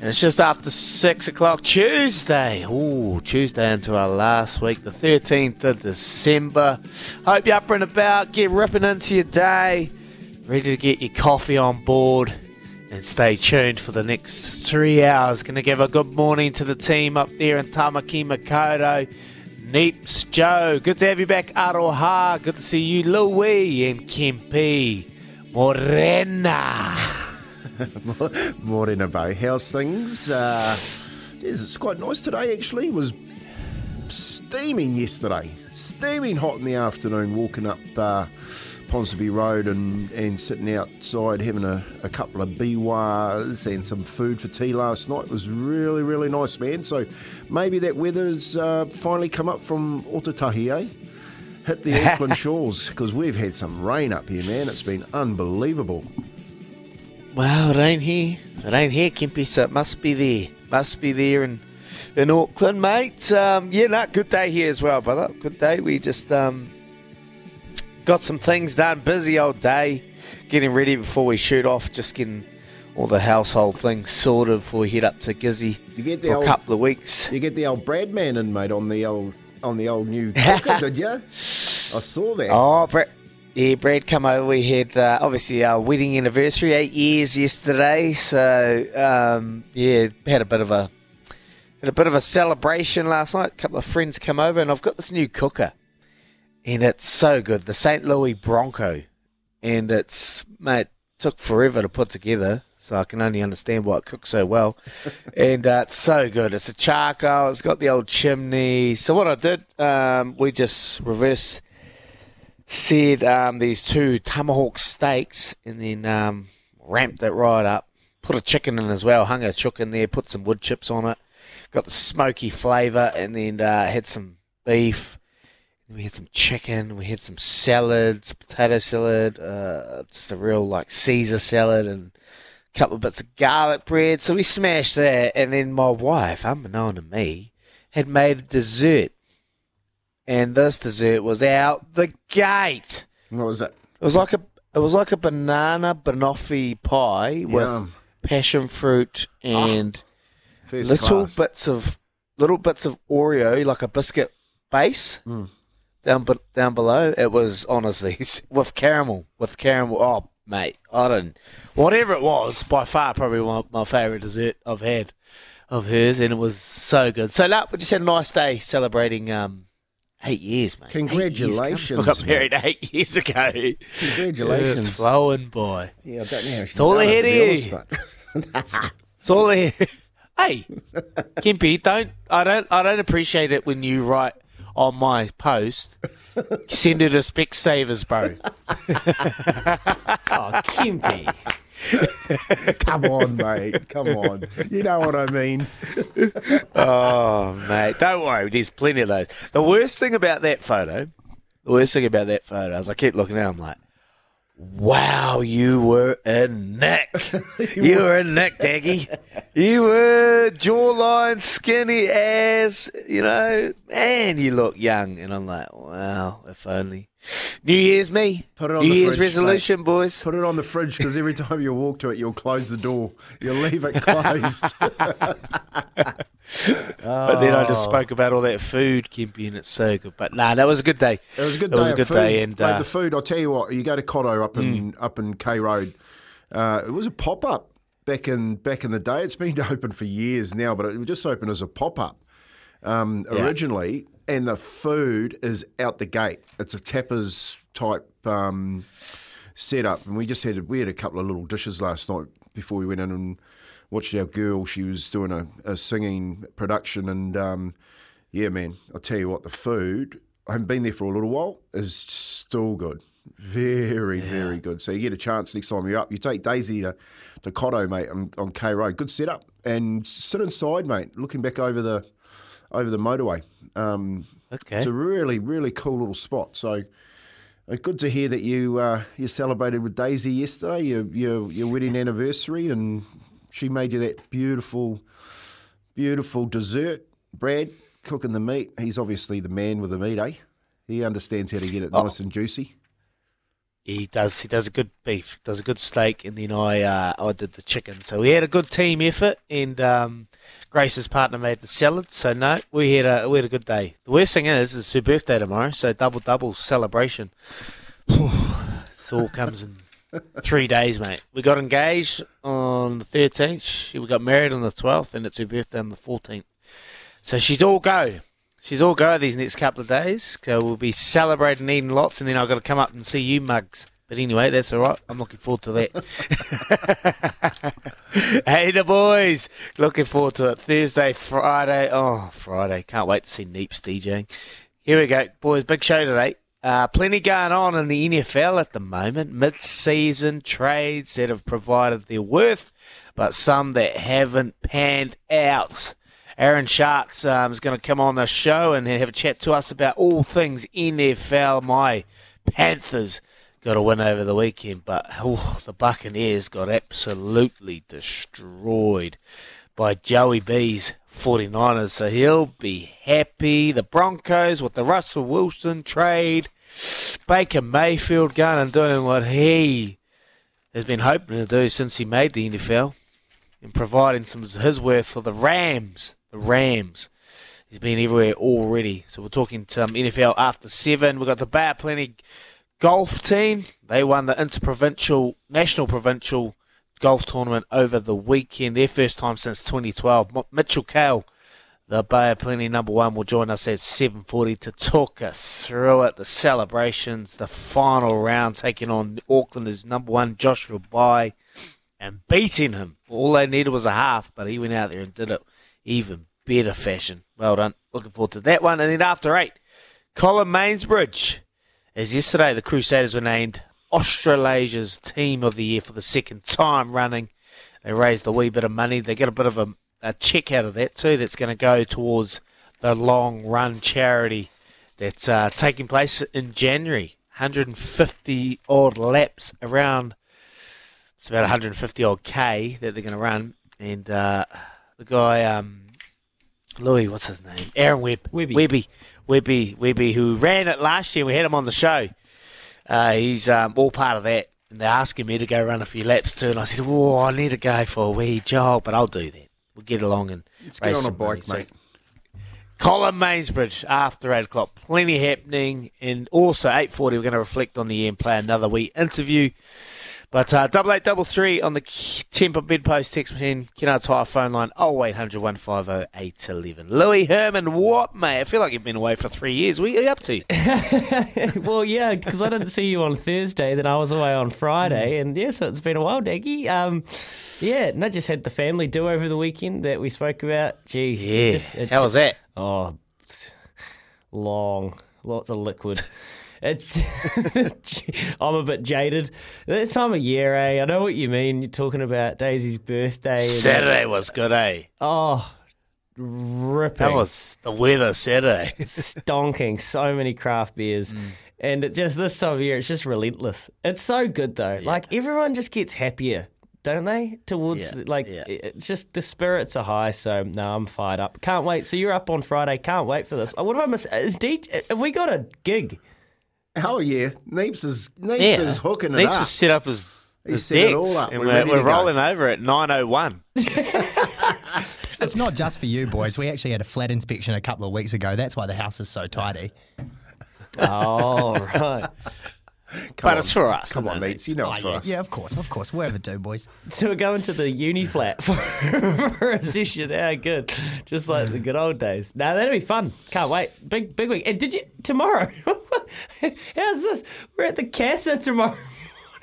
And it's just after six o'clock Tuesday. Ooh, Tuesday into our last week, the 13th of December. Hope you're up and about, get ripping into your day, ready to get your coffee on board, and stay tuned for the next three hours. Going to give a good morning to the team up there in Tamaki Makaurau. Neeps Joe, good to have you back, Aroha. Good to see you, Louis and Kempi. Morena. Morena Bay. How's things? Uh, geez, it's quite nice today, actually. It was steaming yesterday. Steaming hot in the afternoon, walking up uh, Ponsonby Road and, and sitting outside having a, a couple of biwas and some food for tea last night. It was really, really nice, man. So maybe that weather's uh, finally come up from Otautahi, eh? Hit the Auckland shores because we've had some rain up here, man. It's been unbelievable. Well, it ain't here. It ain't here, Kimpy, so it must be there. Must be there in, in Auckland, mate. Um, yeah, no, good day here as well, brother. Good day. We just um, got some things done. Busy old day. Getting ready before we shoot off. Just getting all the household things sorted before we head up to Gizzy You get the for old- a couple of weeks. You get the old Brad man in, mate, on the old on the old new cooker, did you? I saw that. Oh, Brad. Yeah, Brad come over. We had uh, obviously our wedding anniversary, eight years yesterday. So um, yeah, had a bit of a had a bit of a celebration last night. A couple of friends come over, and I've got this new cooker, and it's so good. The St. Louis Bronco, and it's mate took forever to put together. So I can only understand why it cooks so well, and uh, it's so good. It's a charcoal. It's got the old chimney. So what I did, um, we just reverse seared um, these two tomahawk steaks and then um, ramped it right up. Put a chicken in as well, hung a chook in there, put some wood chips on it. Got the smoky flavour and then uh, had some beef. We had some chicken. We had some salads, potato salad, uh, just a real like Caesar salad and a couple of bits of garlic bread. So we smashed that. And then my wife, unbeknown to me, had made a dessert and this dessert was out the gate. What was it? It was like a it was like a banana banoffee pie with Yum. passion fruit and First little class. bits of little bits of Oreo, like a biscuit base, Hmm. down be- down below. It was honestly with caramel, with caramel. Oh, mate, I don't. Whatever it was, by far probably one of my favourite dessert I've had of hers, and it was so good. So that we just had a nice day celebrating um, eight years, mate. Eight years. Congratulations, We got married eight years ago. Congratulations. It's flowing boy. Yeah, I don't know how she's all done it, ahead to of be you. honest, but- ah, It's all there. hey, Kimpy, don't I don't I don't appreciate it when you write on my post. Send it to Specsavers, bro. Oh, Kimpy. Come on, mate. Come on. You know what I mean. Oh, mate, don't worry. There's plenty of those. The worst thing about that photo, the worst thing about that photo is I keep looking at. it, I'm like, wow, you were a neck. you were a neck, Daggy. You were jawline, skinny ass. You know, man, you look young. And I'm like, wow, if only. New Year's me. Put it on New the Year's fridge, resolution, boys. Put it on the fridge because every time you walk to it, you'll close the door. You'll leave it closed. But then I just spoke about all that food, Kimpy, and it's so good. But nah, that was a good day. It was a good day. It day. was a good food. day, and Mate, uh, the food. I'll tell you what. You go to Cotto up in up in K Road. Uh, it was a pop up back in back in the day. It's been open for years now, but it just opened as a pop up. um, originally, and the food is out the gate. It's a tapas type um, setup, and we just had we had a couple of little dishes last night before we went in and watched our girl. She was doing a, a singing production, and um, yeah, man, I'll tell you what, the food. I haven't been there for a little while. Is still good, very very good. So you get a chance next time you're up. You take Daisy to, to Cotto, mate, on, on K Road. Good setup, and sit inside, mate, looking back over the over the motorway. Um, Okay. It's a really, really cool little spot. So uh, good to hear that you uh, you celebrated with Daisy yesterday, your, your your wedding anniversary, and she made you that beautiful, beautiful dessert. Brad cooking the meat. He's obviously the man with the meat, eh? He understands how to get it nice and juicy. He does. He does a good beef, does a good steak, and then I uh, I did the chicken. So we had a good team effort, and um, Grace's partner made the salad. So no, we had a we had a good day. The worst thing is, it's her birthday tomorrow, so double double celebration. it all comes in three days, mate. We got engaged on the thirteenth. We got married on the twelfth, and it's her birthday on the fourteenth. So she's all go. She's all go these next couple of days. So we'll be celebrating, eating lots, and then I've got to come up and see you mugs. But anyway, that's all right. I'm looking forward to that. hey, the boys. Looking forward to it. Thursday, Friday. Oh, Friday. Can't wait to see Neeps DJing. Here we go, boys. Big show today. Uh, plenty going on in the NFL at the moment. Mid-season trades that have provided their worth, but some that haven't panned out. Aaron Schatz um, is going to come on the show and have a chat to us about all things NFL. My Panthers got a win over the weekend, but oh, the Buccaneers got absolutely destroyed by Joey B's 49ers, so he'll be happy. The Broncos with the Russell Wilson trade. Baker Mayfield going and doing what he has been hoping to do since he made the NFL and providing some of his worth for the Rams. The Rams. He's been everywhere already. So we're talking some um, NFL after seven. We've got the Bay Plenty golf team. They won the interprovincial, national provincial golf tournament over the weekend. Their first time since 2012. M- Mitchell Kale, the Bay Plenty number one, will join us at 7.40 to talk us through it. The celebrations, the final round, taking on Auckland's number one, Joshua Bay, and beating him. All they needed was a half, but he went out there and did it even better fashion. Well done. Looking forward to that one. And then after eight, Colin Mansbridge. As yesterday, the Crusaders were named Australasia's Team of the Year for the second time running. They raised a wee bit of money. They get a bit of a, a check out of that too. That's going to go towards the long run charity that's uh, taking place in January. 150 odd laps around. It's about 150 odd k that they're going to run, and uh, the guy, um, Louis, what's his name? Aaron Webb, Webby. Webby, Webby, Webby, who ran it last year. We had him on the show. Uh, he's um, all part of that. And they're asking me to go run a few laps too. And I said, Oh, I need to go for a wee jog, but I'll do that. We'll get along and Let's get raise on a some money. bike, So- mate. Colin Mansbridge after 8 o'clock. Plenty happening. And also 8.40, we're going to reflect on the year and play another wee interview. But uh, double eight double three on the timber Temper bedpost text machine, Kennards Hire phone line 0800 150 811. Louis Herman, what, mate? I feel like you've been away for three years. What are you up to? well, yeah, because I didn't see you on Thursday, then I was away on Friday, and yeah, so it's been a while, Daggy. Um, yeah, and I just had the family do over the weekend that we spoke about. Gee, Yeah. just, it How was that? Oh, long, lots of liquid. It's I'm a bit jaded. This time of year, eh? I know what you mean. You're talking about Daisy's birthday. and- Saturday was good, eh? Oh, ripping. That was the weather Saturday. stonking. So many craft beers, and it just this time of year, it's just relentless. It's so good though. Like everyone just gets happier. Don't they? Towards Yeah, like yeah. it's just the spirits are high. So no, I'm fired up. Can't wait. So you're up on Friday. Can't wait for this. What have I missed? Is DJ, have we got a gig? Oh yeah, Neeps is Neeps is hooking it Needs up. to set up his, He's set it decks, all up. and We're we're, ready we're, go. rolling over at 9.01. It's not just for you, boys. We actually had a flat inspection a couple of weeks ago. That's why the house is so tidy. Oh right. But it's for us. Come on, it? mates. You know Oh, it's for yeah, us. yeah, of course, of course. Whatever do, boys. So we're going to the uni flat for, for a session. How good. Just like the good old days. Now that'll be fun. Can't wait. Big big week. And did you tomorrow? How's this? We're at the Casa tomorrow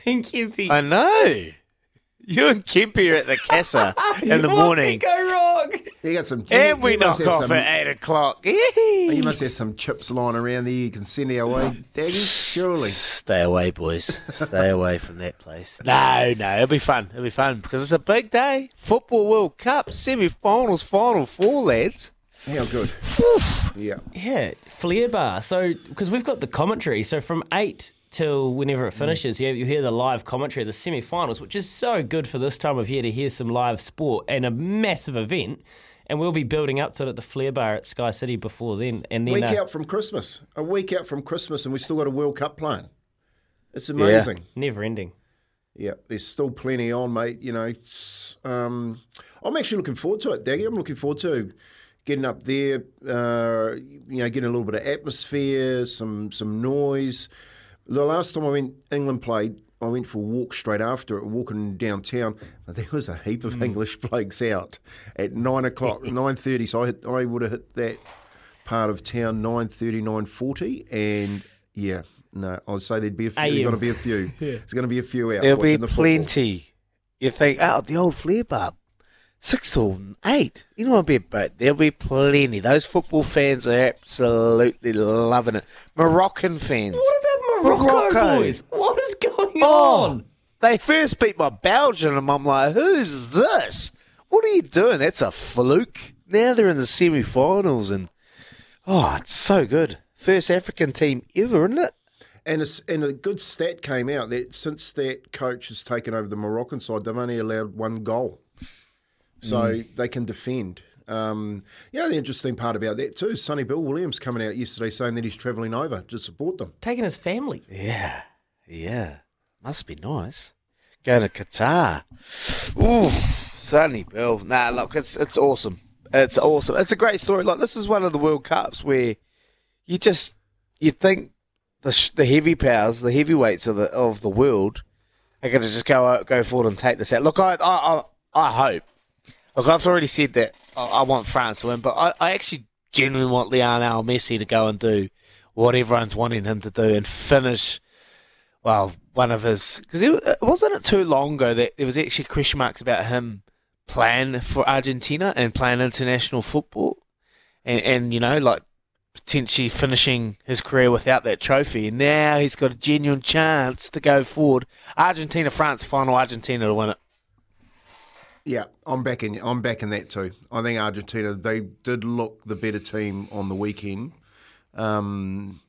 morning, Kimpy. I know. You and Kempy are at the Casa in the morning. What morning. could go wrong? You got some. And you we must knock have off some- at 8 o'clock. You must have some chips lying around there you can send our way, Daggy. Surely. Stay away, boys. Stay away from that place. No, no, it'll be fun. It'll be fun because it's a big day. Football World Cup semi-finals, final four, lads. How good. yeah. Yeah, Flair Bar. So, because we've got the commentary, so from 8 till whenever it finishes, you, you hear the live commentary of the semi finals, which is so good for this time of year to hear some live sport and a massive event. And we'll be building up to it at the Flair Bar at Sky City before then. And then Week uh, out from Christmas. A week out from Christmas, and we've still got a World Cup playing. It's amazing. never ending. Yeah, there's still plenty on, mate. You know, um, I'm actually looking forward to it, Daggy. I'm looking forward to getting up there. Uh, you know, getting a little bit of atmosphere, some some noise. The last time I went, England played. I went for a walk straight after it, walking downtown. There was a heap of English blokes out at nine o'clock, nine thirty. So I hit, I would have hit that part of town 9.30, 9.40 and yeah, no, I'd say there'd be a few. There's AM. got to be a few. yeah. There's going to be a few out. There'll be watching the football. plenty. You think, oh, the old Flair Bar, six till eight. You know, a bit, but there'll be plenty. Those football fans are absolutely loving it. Moroccan fans. What about Morocco, Morocco. boys? What is going Oh, on? they first beat my Belgian, and I'm like, who's this? What are you doing? That's a fluke. Now they're in the semi-finals, and oh, it's so good. First African team ever, isn't it? And, it's, and a good stat came out that since that coach has taken over the Moroccan side, they've only allowed one goal. So Mm. they can defend. Um, you know, the interesting part about that too is Sonny Bill Williams coming out yesterday saying that he's travelling over to support them. Taking his family. Yeah, yeah. Must be nice. Going to Qatar. Ooh, Sonny Bill. Nah, look, it's it's awesome. It's awesome. It's a great story. Like this is one of the World Cups where you just you think the sh- the heavy powers, the heavyweights of the of the world, are going to just go go forward and take this out. Look, I I I, I hope. Look, I've already said that I, want France to win, but I, I actually genuinely want Lionel Messi to go and do what everyone's wanting him to do and finish. Well, one of his because it wasn't it too long ago that there was actually question marks about him playing for Argentina and playing international football, and and you know like potentially finishing his career without that trophy. And now he's got a genuine chance to go forward. Argentina, France, final Argentina to win it. Yeah, I'm backing. I'm backing that too. I think Argentina they did look the better team on the weekend. Um,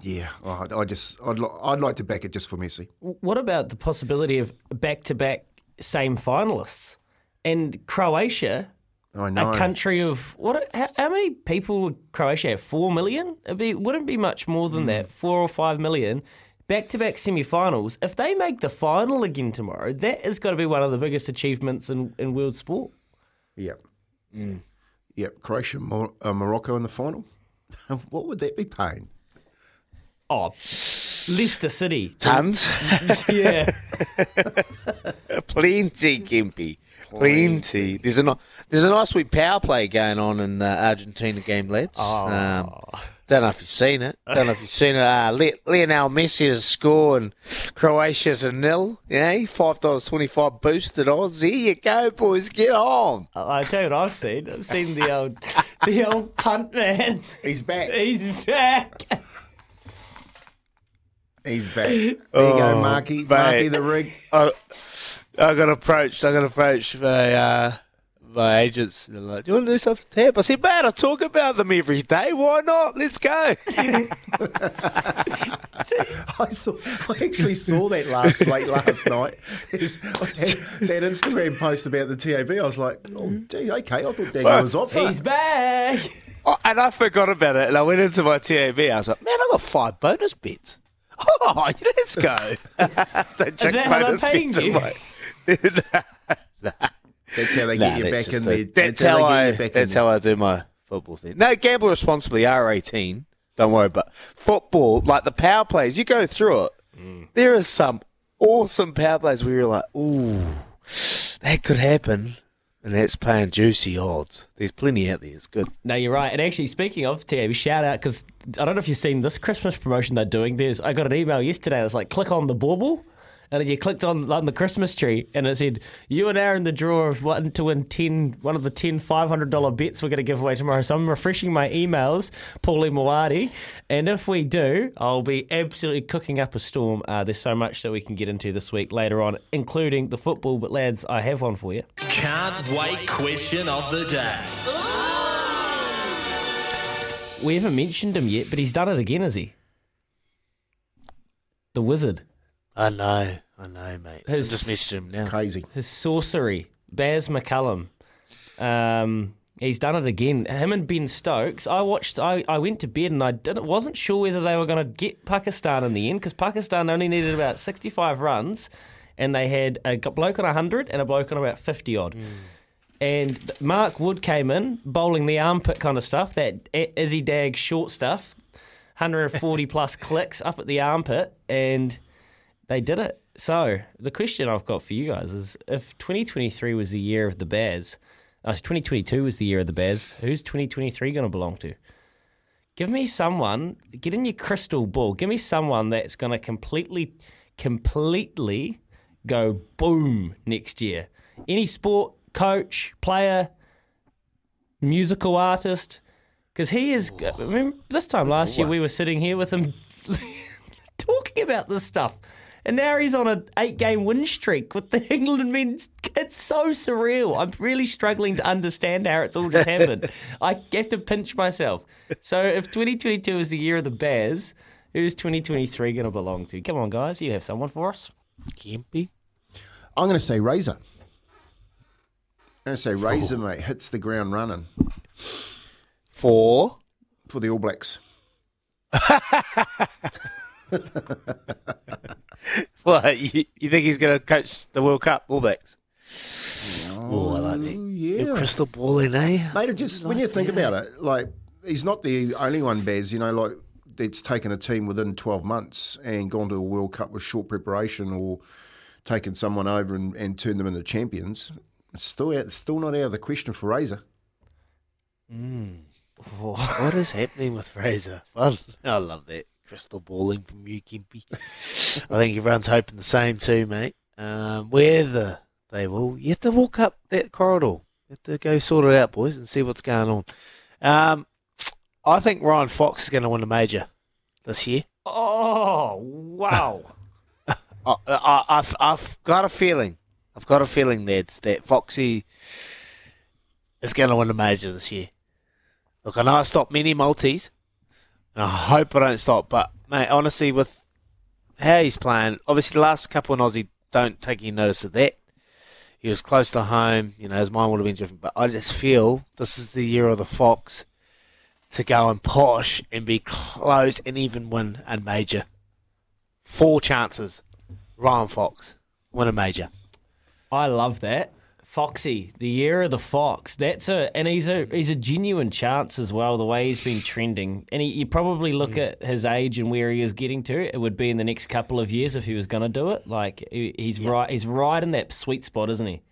yeah, I, I just I'd li- I'd like to back it just for Messi. What about the possibility of back to back same finalists? And Croatia, I know. a country of what? How, how many people would Croatia have? Four million? It'd be wouldn't be much more than that. Four or five million. Back to back semi-finals. If they make the final again tomorrow, that has got to be one of the biggest achievements in, in world sport. Yep. Yep. Croatia, Mor- uh, Morocco in the final. what would that be paying? Oh, Leicester City. Tons, yeah. plenty, Gimpy, plenty. There's a there's a nice sweet power play going on in the Argentina game, lads. Um, don't know if you've seen it. Don't know if you've seen it. Uh, Le- Lionel Messi has scored and Croatia to nil. Yeah, five dollars twenty five boosted odds. There you go, boys. Get on. I tell you what I've seen. I've seen the old, the old punt man. He's back. He's back. He's back. There you go, Marky. Marky the rig. I, I got approached. I got approached by uh, by agents. They're like, "Do you want to do something to tap?" I said, "Man, I talk about them every day. Why not? Let's go." I saw. I actually saw that last late last night. There's- that Instagram post about the TAB. I was like, oh, gee, okay. I thought Daniel was off. He's back. Oh, and I forgot about it. And I went into my TAB. I was like, "Man, I got five bonus bets." Oh, let's go. They chucked that how they're paying bets in you? My- That's how they Nah, get you back in the- there. That's how they I. get you back That's in how I do my football thing. No, gamble responsibly. R eighteen. Don't worry. But football, like the power plays, you go through it. Mm. There are some awesome power plays where you're like, ooh, that could happen. And that's paying juicy odds. There's plenty out there. It's good. No, you're right. And actually, speaking of TAB, shout out because I don't know if you've seen this Christmas promotion they're doing. There's I got an email yesterday. It's like click on the bauble, and then you clicked on, on the Christmas tree, and it said you and I are in the draw of one to win ten one of the 10 500 dollar bets we're going to give away tomorrow. So I'm refreshing my emails, Paulie Moati, and if we do, I'll be absolutely cooking up a storm. Uh, there's so much that we can get into this week later on, including the football. But lads, I have one for you. Can't wait question of the day. We haven't mentioned him yet, but he's done it again, has he? The wizard. I know. I know, mate. I His- just messaged him now. Crazy. His sorcery, Baz McCullum. Um, he's done it again. Him and Ben Stokes. I watched. I, I went to bed and I didn't wasn't sure whether they were going to get Pakistan in the end because Pakistan only needed about sixty five runs, and they had a g- bloke on hundred and a bloke on about fifty odd. And Mark Wood came in bowling the armpit kind of stuff, that I- Izzy Dag short stuff, 140 plus clicks up at the armpit, and they did it. So the question I've got for you guys is: If 2023 was the year of the Bears, uh, 2022 was the year of the Bears, who's 2023 going to belong to? Give me someone. Get in your crystal ball. Give me someone that's going to completely, completely go boom next year. Any sport, coach, player, musical artist. Because he is. Remember, this time last year, we were sitting here with him talking about this stuff. And now he's on an eight game win streak with the England men. It's so surreal. I'm really struggling to understand how it's all just happened. I have to pinch myself. So if 2022 is the year of the Bears, who's 2023 going to belong to? Come on, guys. You have someone for us? Kempy. I'm going to say Razor. I'm going to say Razor, mate, hits the ground running Four. for the All Blacks. What? You, you think he's going to coach the World Cup All Blacks? Oh, I like that. yeah. Your crystal balling, eh? Mate, it just when you think about it, like he's not the only one, Bez. You know, like that's taken a team within twelve months and gone to a World Cup with short preparation, or taken someone over and, and turned them into champions. It's still, out, still not out of the question for Razor. What is happening with Fraser? I, I love that crystal balling from you, Kimpy. I think everyone's hoping the same too, mate. Um, whether they will, you have to walk up that corridor. You have to go sort it out, boys, and see what's going on. Um, I think Ryan Fox is going to win a major this year. Oh, wow. I, I, I've, I've got a feeling. I've got a feeling that that Foxy is going to win a major this year. Look, I know I stopped many multis, and I hope I don't stop. But mate, honestly, with how he's playing, obviously the last couple in Aussie don't take any notice of that. He was close to home, you know, his mind would have been different. But I just feel this is the year of the Fox to go and push and be close and even win a major. Four chances. Ryan Fox win a major. I love that. Foxy, the year of the fox. That's a and he's a he's a genuine chance as well. The way he's been trending, and he, you probably look mm. at his age and where he is getting to. It would be in the next couple of years if he was going to do it. Like he, he's right, he's right in that sweet spot, isn't he?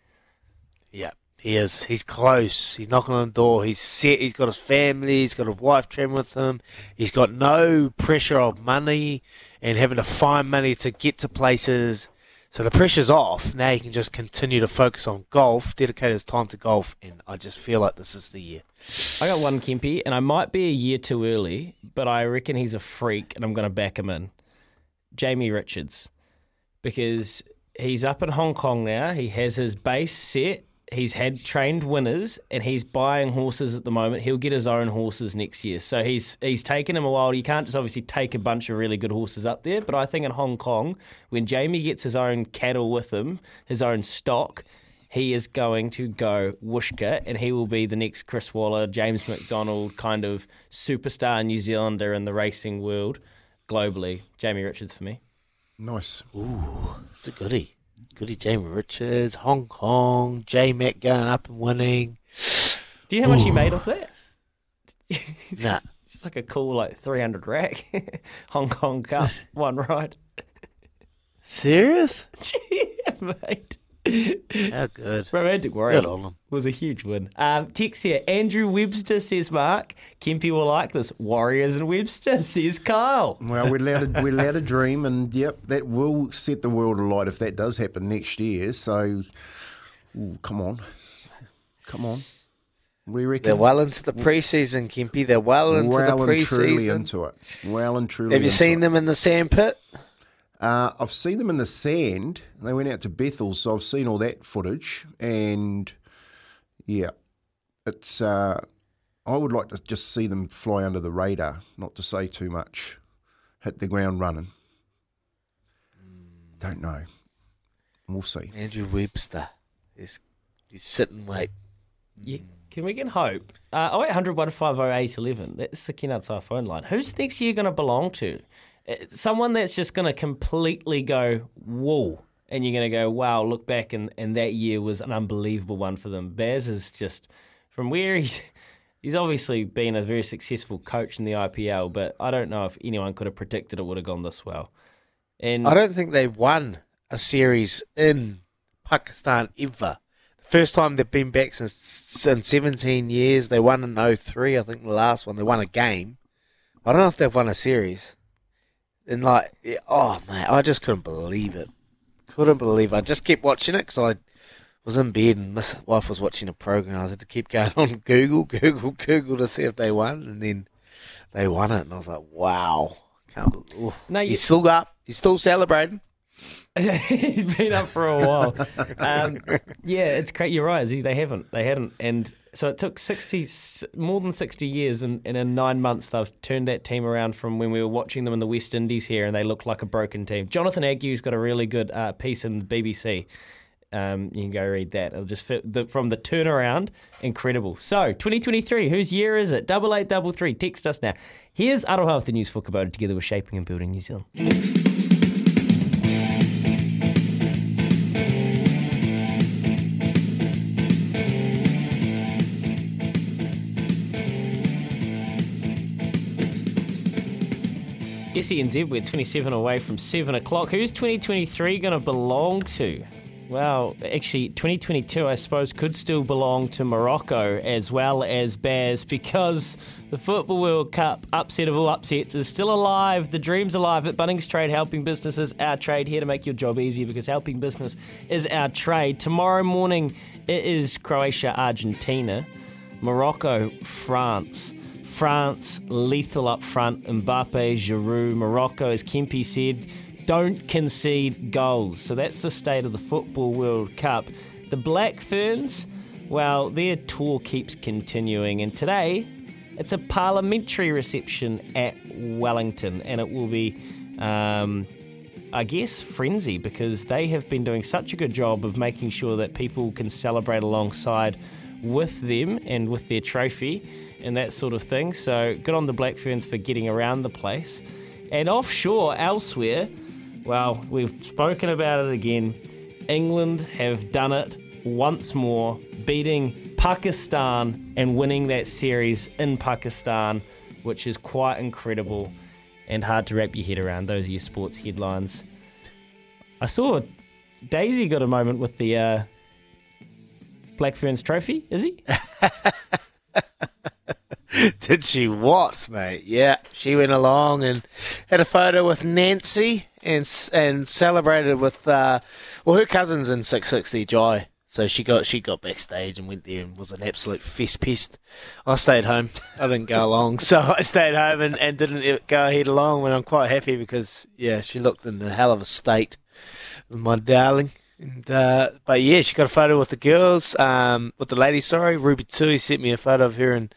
Yeah, he is. He's close. He's knocking on the door. He's set. He's got his family. He's got a wife traveling with him. He's got no pressure of money and having to find money to get to places. So the pressure's off. Now he can just continue to focus on golf, dedicate his time to golf, and I just feel like this is the year. I got one Kempy, and I might be a year too early, but I reckon he's a freak, and I'm going to back him in. Jamie Richards, because he's up in Hong Kong now. He has his base set. He's had trained winners, and he's buying horses at the moment. He'll get his own horses next year. So he's he's taken him a while. You can't just obviously take a bunch of really good horses up there, but I think in Hong Kong, when Jamie gets his own cattle with him, his own stock, he is going to go whooshka and he will be the next Chris Waller, James McDonald kind of superstar New Zealander in the racing world globally. Jamie Richards for me. Nice. Ooh, it's a goodie. Goodie Jamie Richards, Hong Kong, J Mac going up and winning. Do you know how much he made off that? Nah. It's like a cool like 300 rack. Hong Kong Cup, one ride. Serious? yeah, mate. How good. Romantic Warrior Good on 'em. was a huge win. Um, text here. Andrew Webster says Mark. Kempy will like this. Warriors and Webster says Kyle. Well, we're allowed to, we're allowed to dream, and yep, that will set the world alight if that does happen next year. So, ooh, come on, come on. We reckon They're well into the preseason, Kimpy. They're well into well the and truly into it. Well and truly. Have you into seen it. them in the sandpit? Uh, I've seen them in the sand. They went out to Bethel, so I've seen all that footage. And yeah, it's. Uh, I would like to just see them fly under the radar, not to say too much. Hit the ground running. Don't know. We'll see. Andrew Webster. He's, he's sitting wait. Yeah, can we get hope? Uh, 0800 150 811. That's the Kennards Hire phone line. Who's next year going to belong to? Someone that's just going to completely go, whoa. And you're going to go, wow, look back, and, and that year was an unbelievable one for them. Baz is just, from where he's, he's obviously been a very successful coach in the IPL, but I don't know if anyone could have predicted it would have gone this well. And I don't think they've won a series in Pakistan ever. First time they've been back since in 17 years. They won in 03, I think the last one. They won a game. I don't know if they've won a series. And like, oh man, I just couldn't believe it. Couldn't believe it. I just kept watching it because I was in bed and my wife was watching a program. I had to keep going on Google, Google, Google to see if they won, and then they won it, and I was like, wow, can't believe. No, you- he's still up. He's still celebrating. He's been up for a while. Um, yeah, it's great. You're right. They haven't. They hadn't. And so it took 60, s- more than 60 years, and, and in nine months, they've turned that team around from when we were watching them in the West Indies here, and they looked like a broken team. Jonathan Agnew's got a really good uh, piece in the BBC. Um, you can go read that. It'll just fit the, from the turnaround, incredible. So, 2023, whose year is it? Double eight, double three. Text us now. Here's Aroha with the news for Kubota together with Shaping and Building New Zealand. SENZ, we're 27 away from 7 o'clock. Who's 2023 going to belong to? Well, actually, 2022, I suppose, could still belong to Morocco as well as Baz because the Football World Cup upset of all upsets is still alive. The dream's alive at Bunnings Trade, helping businesses, our trade, here to make your job easier because helping business is our trade. Tomorrow morning, it is Croatia, Argentina, Morocco, France. France lethal up front. Mbappe, Giroud, Morocco, as Kempe said, don't concede goals. So that's the state of the Football World Cup. The Black Ferns, well, their tour keeps continuing, and today it's a parliamentary reception at Wellington, and it will be. Um, I guess, frenzy because they have been doing such a good job of making sure that people can celebrate alongside with them and with their trophy and that sort of thing. So good on the Black Ferns for getting around the place. And offshore, elsewhere, well, we've spoken about it again. England have done it once more, beating Pakistan and winning that series in Pakistan, which is quite incredible and hard to wrap your head around. Those are your sports headlines. I saw Daisy got a moment with the uh, Black Ferns trophy, is he? Did she what, mate? Yeah, she went along and had a photo with Nancy and and celebrated with uh, well her cousins in 660 Joy. So she got she got backstage and went there and was an absolute fest pest. I stayed home. I didn't go along, so I stayed home and, and didn't go ahead along. And I'm quite happy because yeah, she looked in a hell of a state, my darling. And, uh, but yeah, she got a photo with the girls, um, with the ladies. Sorry, Ruby. He sent me a photo of her and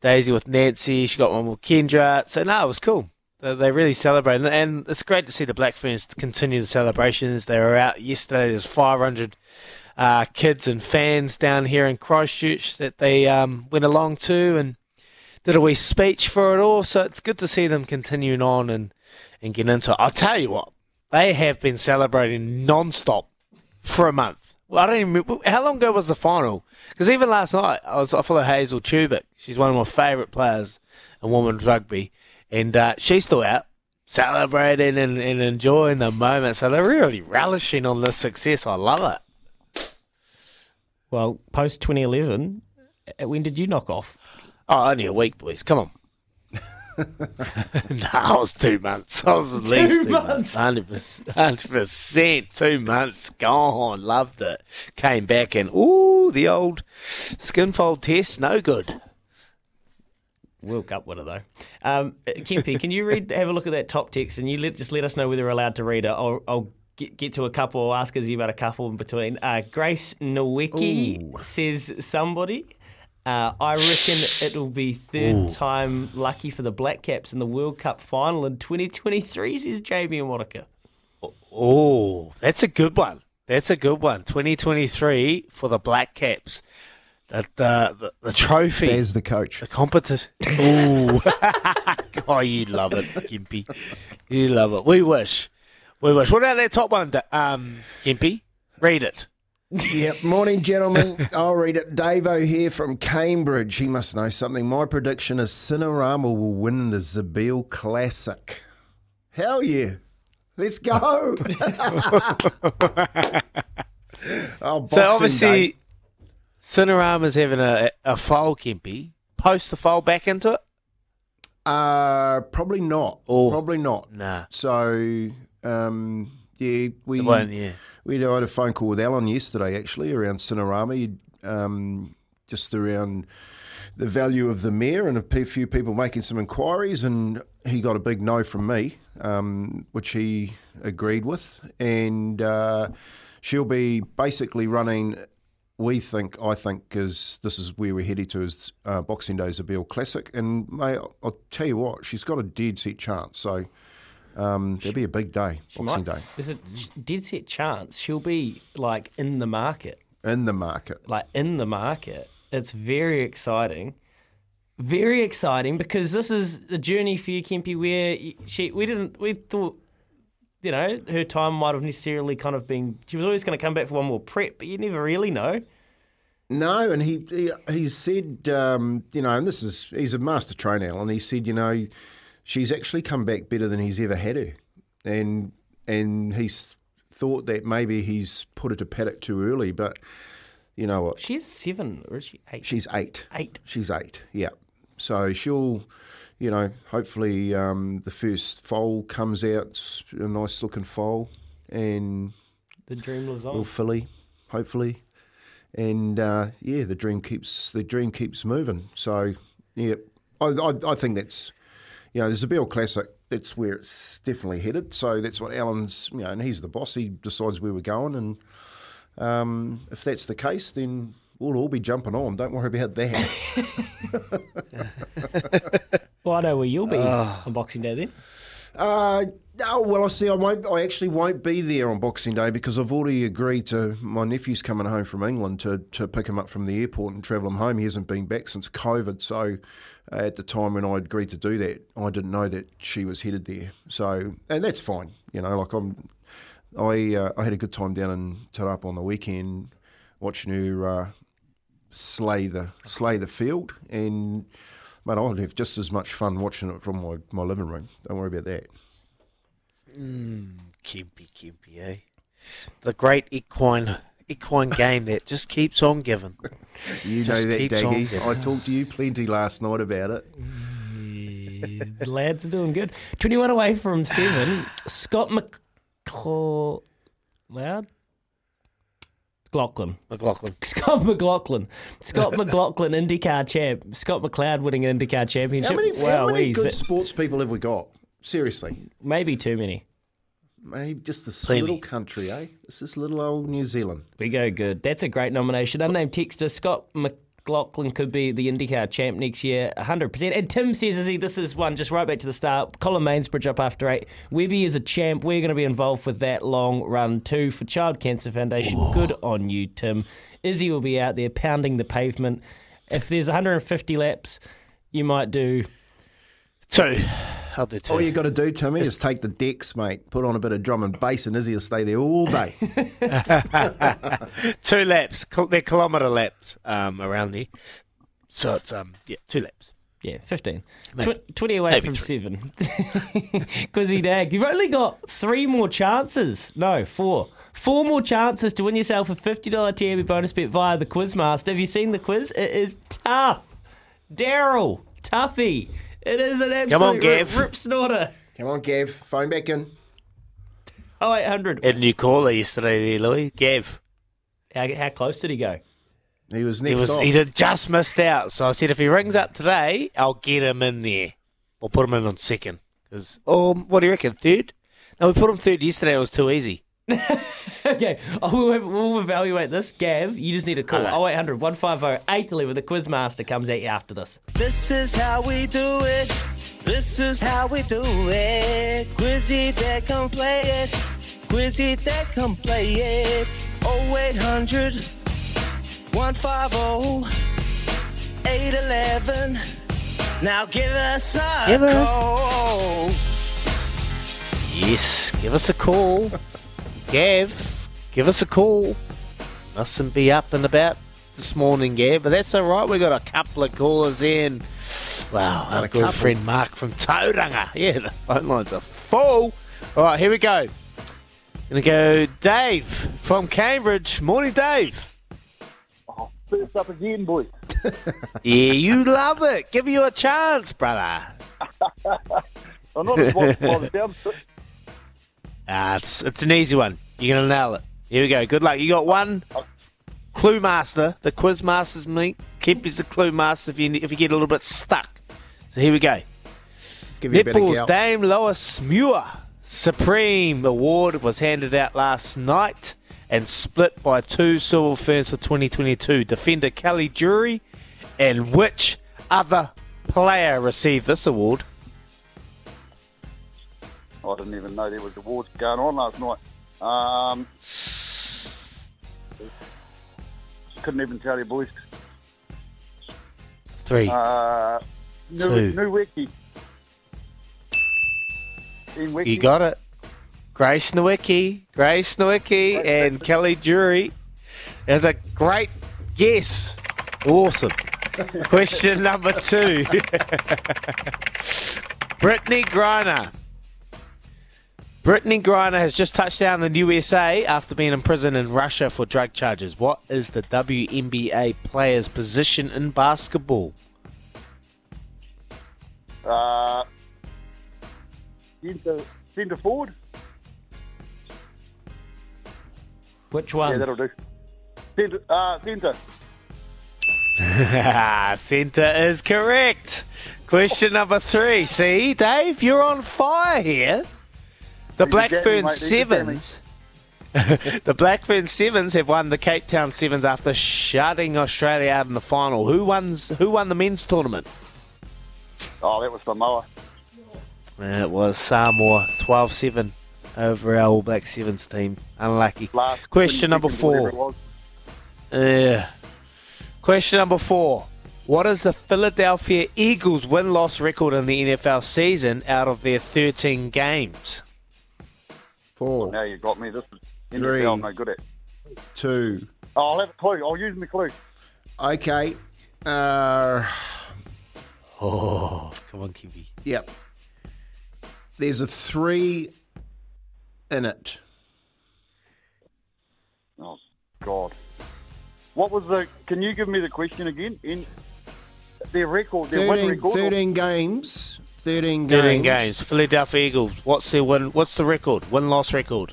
Daisy with Nancy. She got one with Kendra. So no, it was cool. They, they really celebrated, and it's great to see the Black Ferns continue the celebrations. They were out yesterday. There's 500 uh, kids and fans down here in Christchurch that they um, went along to and did a wee speech for it all. So it's good to see them continuing on and, and get into it. I'll tell you what, they have been celebrating non-stop for a month. Well, I don't even remember, how long ago was the final? Because even last night, I was I follow Hazel Tubic. She's one of my favourite players in women's rugby, and uh, she's still out. celebrating and, and enjoying the moment. So they're really relishing on this success. I love it. Well, post 2011, uh, when did you knock off? Oh, only a week, boys. Come on. no, I was two months. I was at least two, months. Hundred percent, two months gone. Loved it. Came back and ooh, the old skinfold test, no good. World Cup winner though. Um, Kempy, can you read? Have a look at that top text, and you let, just let us know whether we're allowed to read it. I'll, I'll get, get to a couple. I'll ask us about a couple in between. Uh, Grace Nowicki says somebody. Uh, I reckon it'll be third Ooh. time lucky for the Black Caps in the World Cup final in 2023, says Jamie and Monica. Oh, that's a good one. That's a good one. 2023 for the Black Caps. The, the, the, the trophy. There's the coach. The competition. Ooh. oh, you love it, Gimpy. You love it. We wish. We wish. What about that top one, um, Gimpy? Read it. Yep. Morning, gentlemen. I'll read it. Davo here from Cambridge. He must know something. My prediction is Cinerama will win the Zabeel Classic. Hell yeah. Let's go. oh, so obviously, day. Cinerama's having a, a foal, Kempy. Post the foal back into it? Uh, probably not. Oh, probably not. Nah. So, um, yeah, we one, yeah. we had a phone call with Alan yesterday actually around Cinerama, um, just around the value of the mare and a few people making some inquiries, and he got a big no from me, um, which he agreed with, and uh, she'll be basically running. We think, I think, because this is where we're heading to is uh, Boxing Day Bill Classic, and mate, I'll tell you what, she's got a dead set chance. So um, there'll be a big day, she Boxing might, Day. There's a dead set chance she'll be like in the market. In the market. Like in the market. It's very exciting. Very exciting because this is a journey for you, Kempy, where she we didn't we thought you know, her time might have necessarily kind of been she was always going to come back for one more prep, but you never really know. No, and he he, he said, um, you know, and this is he's a master trainer, and he said, you know, she's actually come back better than he's ever had her, and and he's thought that maybe he's put her to paddock too early, but you know what? She's seven, or is she eight? She's eight. Eight. She's eight. Yeah. So she'll, you know, hopefully um, the first foal comes out, a nice looking foal, and the dream lives on. Little filly, hopefully, and uh, yeah, the dream keeps the dream keeps moving. So yeah, I, I, I think that's you know, there's a Bill Classic. That's where it's definitely headed. So that's what Alan's, you know, and he's the boss. He decides where we're going, and um, if that's the case, then we'll all be jumping on. Don't worry about that. well, I know where you'll be uh, on Boxing Day then. Uh, oh, well, I see. I won't. I actually won't be there on Boxing Day because I've already agreed to my nephew's coming home from England to to pick him up from the airport and travel him home. He hasn't been back since COVID, so at the time when I agreed to do that, I didn't know that she was headed there. So, and that's fine. You know, like I'm, I uh, I had a good time down in Te on the weekend watching her uh, slay the slay the field, and mate, I'd have just as much fun watching it from my, my living room. Don't worry about that. Mm, Kimpy, Kimpy, eh? The great equine equine game that just keeps on giving. You just know that, Daggy. I talked to you plenty last night about it. the lads are doing good. 21 away from seven. Scott McLeod. Loud? McLaughlin. McLaughlin. Scott McLaughlin. Scott McLaughlin, IndyCar champ. Scott McLeod winning an IndyCar championship. How many, wow, how many good that, sports people have we got? Seriously. Maybe too many. Maybe just this little country, eh? This is little old New Zealand. We go good. That's a great nomination. Unnamed texter Scott McLaughlin could be the IndyCar champ next year, 100%. And Tim says, Izzy, this is one just right back to the start. Colin Mansbridge up after eight. Webby is a champ. We're going to be involved with that long run too for Child Cancer Foundation. Whoa. Good on you, Tim. Izzy will be out there pounding the pavement. If there's 150 laps, you might do two. I'll do two. All you got to do, Timmy, is take the decks, mate. Put on a bit of drum and bass, and Izzy will stay there all day. two laps. They're kilometre laps um, around there. So it's um yeah, two laps. Yeah, 15. Tw- 20 away maybe from three. 7. Quizzy Dag. You've only got three more chances. No, four. Four more chances to win yourself a $50 TAB bonus bet via the Quizmaster. Have you seen the quiz? It is tough. Daryl, toughy. It is an absolute on, rip, Gav. rip snorter. Come on, Gav. Phone back in. 0800. Had a new caller yesterday there, Louis. Gav. How, how close did he go? He was He was off. he had just missed out. So I said if he rings up today, I'll get him in there. We'll put him in on second. Because oh, um, what do you reckon? Third? No, we put him third yesterday. It was too easy. Okay, oh, we'll, we'll evaluate this. Gav, you just need a call. 0800 150 811. The Quizmaster comes at you after this. This is how we do it. This is how we do it. Quizzy that come play it. Quizzy that come play it. 0800 150 811. Now give us a Give us- call. Yes, give us a call. Gav, give us a call. Mustn't be up and about this morning, Gav, but that's all right. We've got a couple of callers in. Wow, our a good couple. friend Mark from Tauranga. Yeah, the phone lines are full. All right, here we go. Gonna go Dave from Cambridge. Morning, Dave. Oh, First up again, boys. Yeah, you love it. Give you a chance, brother. I'm not as bothered by the sound. Ah, it's it's an easy one. You're gonna nail it. Here we go. Good luck. You got one clue master. The quiz masters meet. Keep is the clue master if you if you get a little bit stuck. So here we go. Give Netball's. Dame Lois Muir Supreme Award was handed out last night and split by two silver ferns for 2022. Defender Kelly Jury and which other player received this award? I didn't even know there was awards going on last night. Um, couldn't even tell you, boys. Three. Uh, Two. new, new wiki. Wiki. You got it. Grace Nowicki, Grace Nowicki, and Kelly Jury. That's a great guess. Awesome. Question number two. Brittany Griner. Brittany Griner has just touched down in the USA after being in prison in Russia for drug charges. What is the WNBA player's position in basketball? Uh, centre, centre forward. Which one? Yeah, one? that'll do. Centre. Uh, centre. Centre is correct. Question number three. See, Dave, you're on fire here. The Black Ferns jamming, mate, these are jamming. Sevens. the Black Ferns Sevens have won the Cape Town Sevens after shutting Australia out in the final. Who wins? Who won the men's tournament? Oh, that was Samoa. It was Samoa, 12-7 over our All Black Sevens team. Unlucky. Last Question number four. Yeah. Question number four. What is the Philadelphia Eagles win loss record in the NFL season out of their 13 games? Four, Now you got me. This is Three. NFL. I'm no good at. two. Oh, I'll have a clue. I'll use my clue. Okay. Uh, Oh, come on, Kiwi. yep. There's a three in it. Oh God. What was the? Can you give me the question again? In their record, their win 13, record. 13 games. 13 games. 13 games. Philadelphia Eagles. What's their win? What's the record? Win loss record.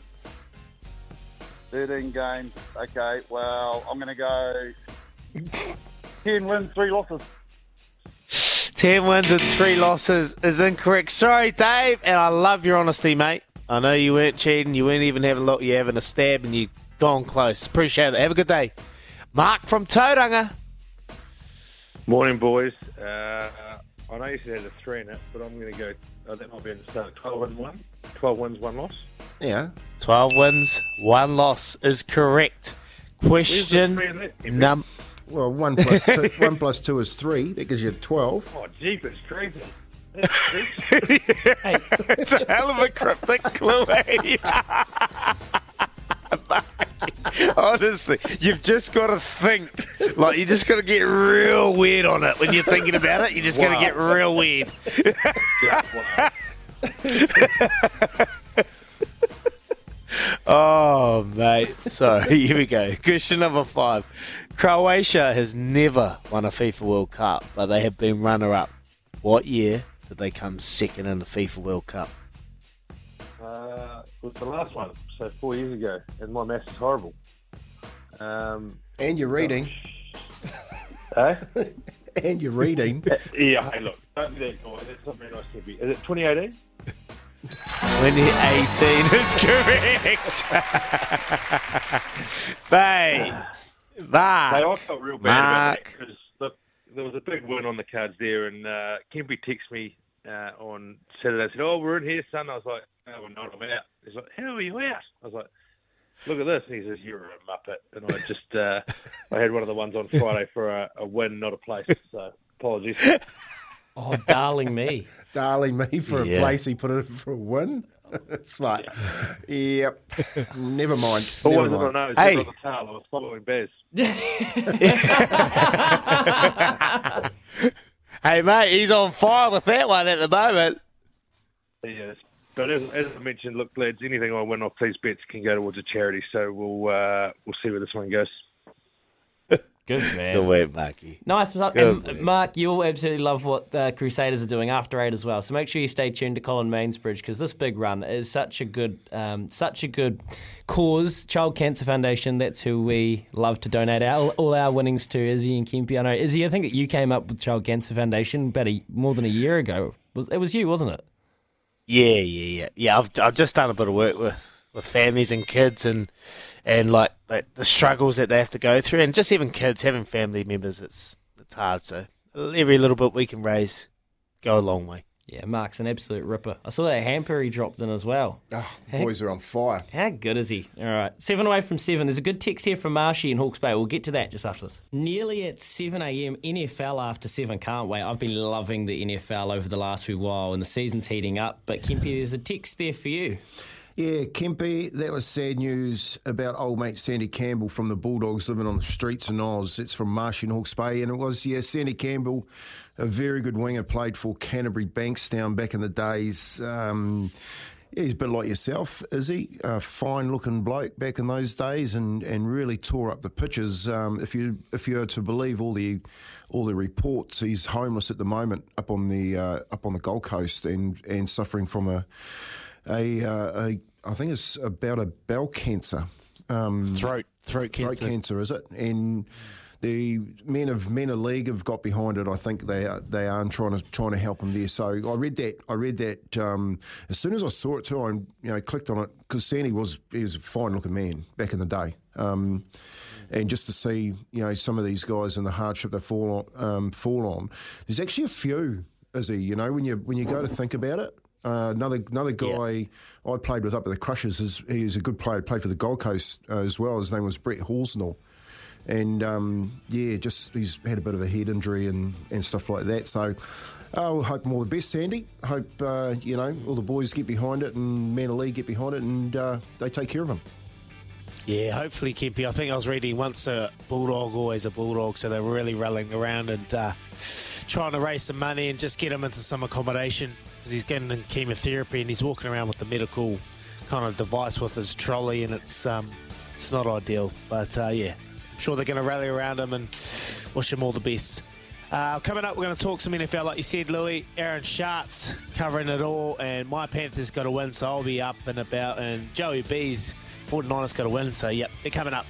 13 games. Okay. Well, I'm going to go 10 wins, three losses. 10 wins and 3 losses is incorrect. Sorry, Dave, and I love your honesty, mate. I know you weren't cheating. You weren't even having a look. You're having a stab and you gone close. Appreciate it. Have a good day. Mark from Tauranga. Morning, boys. Uh, I know you said there's a three in it, but I'm going to go. Oh, that might be in the start. 12 wins, one. 12 wins, one loss. Yeah. 12 wins, 1 loss is correct. Question three in that? num. Well, one plus two, one plus two is three. That gives you 12. Oh, jeepers, crazy. It's a hell of a cryptic clue, eh? Honestly, you've just got to think. Like, you just got to get real weird on it when you're thinking about it. You just got to get real weird. oh, mate. So, here we go. Question number five. Croatia has never won a FIFA World Cup, but they have been runner up. What year did they come second in the FIFA World Cup? Uh, it was the last one, so four years ago, and my maths is horrible. Um, And you're reading. eh? And you're reading. yeah, hey, look, don't be that guy. That's not very nice to be. Is it 2018? 2018 is correct. Bay. Mark. Hey, I felt real bad about that because there was a big win on the cards there, and uh, Kempy texted me uh, on Saturday. said, "Oh, we're in here, son." I was like, "No, we're not. I'm out." He's like, "How are you out?" I was like, "Look at this." And he says, "You're a muppet." And I just, uh, I had one of the ones on Friday for a, a win, not a place. So apologies. Oh, darling me. Darling me for Yeah. a place, he put it for a win. it's like, yep. Never mind. All Never I mind. know Hey. hey. on the tail. I was following Bez. Hey, mate, he's on fire with that one at the moment. Yes. But as, as I mentioned, look, lads, anything I win off these bets can go towards a charity. So we'll uh, we'll see where this one goes. Good man. Good work, Marky. Nice. Mark. Good And Mark, you'll absolutely love what the Crusaders are doing after eight as well. So make sure you stay tuned to Colin Mansbridge because this big run is such a good, um, such a good cause. Child Cancer Foundation. That's who we love to donate our, all our winnings to. Izzy and Kempy. I know Izzy. I think you came up with Child Cancer Foundation about a, more than a year ago. It was you, wasn't it? Yeah, yeah, yeah. Yeah, I've, I've just done a bit of work with, with families and kids and and like, like the struggles that they have to go through and just even kids having family members it's it's hard so every little bit we can raise go a long way. Yeah, Mark's an absolute ripper. I saw that hamper he dropped in as well. Oh, the boys are on fire. How good is he? All right. Seven away from seven. There's a good text here from Marshy in Hawke's Bay. We'll get to that just after this. Nearly at 7 a.m. NFL after seven. Can't wait. I've been loving the NFL over the last few while and the season's heating up. But Kempy, there's a text there for you. Yeah, Kempe, that was sad news about old mate Sandy Campbell from the Bulldogs living on the streets in Oz. It's from Marsh in Hawke's Bay. And it was, yeah, Sandy Campbell, a very good winger, played for Canterbury Bankstown back in the days. Um, yeah, he's a bit like yourself, is he? A fine looking bloke back in those days and, and really tore up the pitches. Um, if you if you are to believe all the all the reports, he's homeless at the moment up on the uh, up on the Gold Coast and, and suffering from a a, uh, a I think it's about a bowel cancer. Um, Throat throat cancer. throat cancer, is it? And the men of men of league have got behind it. I think they are, they are trying to trying to help him there. So I read that. I read that um, as soon as I saw it too. I you know clicked on it because Sandy was he was a fine looking man back in the day. Um, and just to see you know some of these guys and the hardship they fall on, um, fall on. There's actually a few. Is he? You know when you when you go to think about it. Uh, another another guy I played with up at the Crushers is he's a good player. Played for the Gold Coast uh, as well. His name was Brett Horsnell, and um, yeah, just he's had a bit of a head injury and, and stuff like that. So I will hope him all the best, Sandy. Hope uh, you know all the boys get behind it and Man of League get behind it and uh, they take care of him. Yeah, hopefully, Kempy. I think I was reading once a bulldog, always a bulldog. So they're really rallying around and uh, trying to raise some money and just get him into some accommodation because he's getting in chemotherapy and he's walking around with the medical kind of device with his trolley, and it's um, it's not ideal. But uh, yeah, I'm sure they're going to rally around him and wish him all the best. Uh, coming up, we're going to talk some NFL, like you said, Louis. Aaron Schatz covering it all, and my Panthers got to win, so I'll be up and about. And Joey B's 49ers got to win, so yep, they're coming up.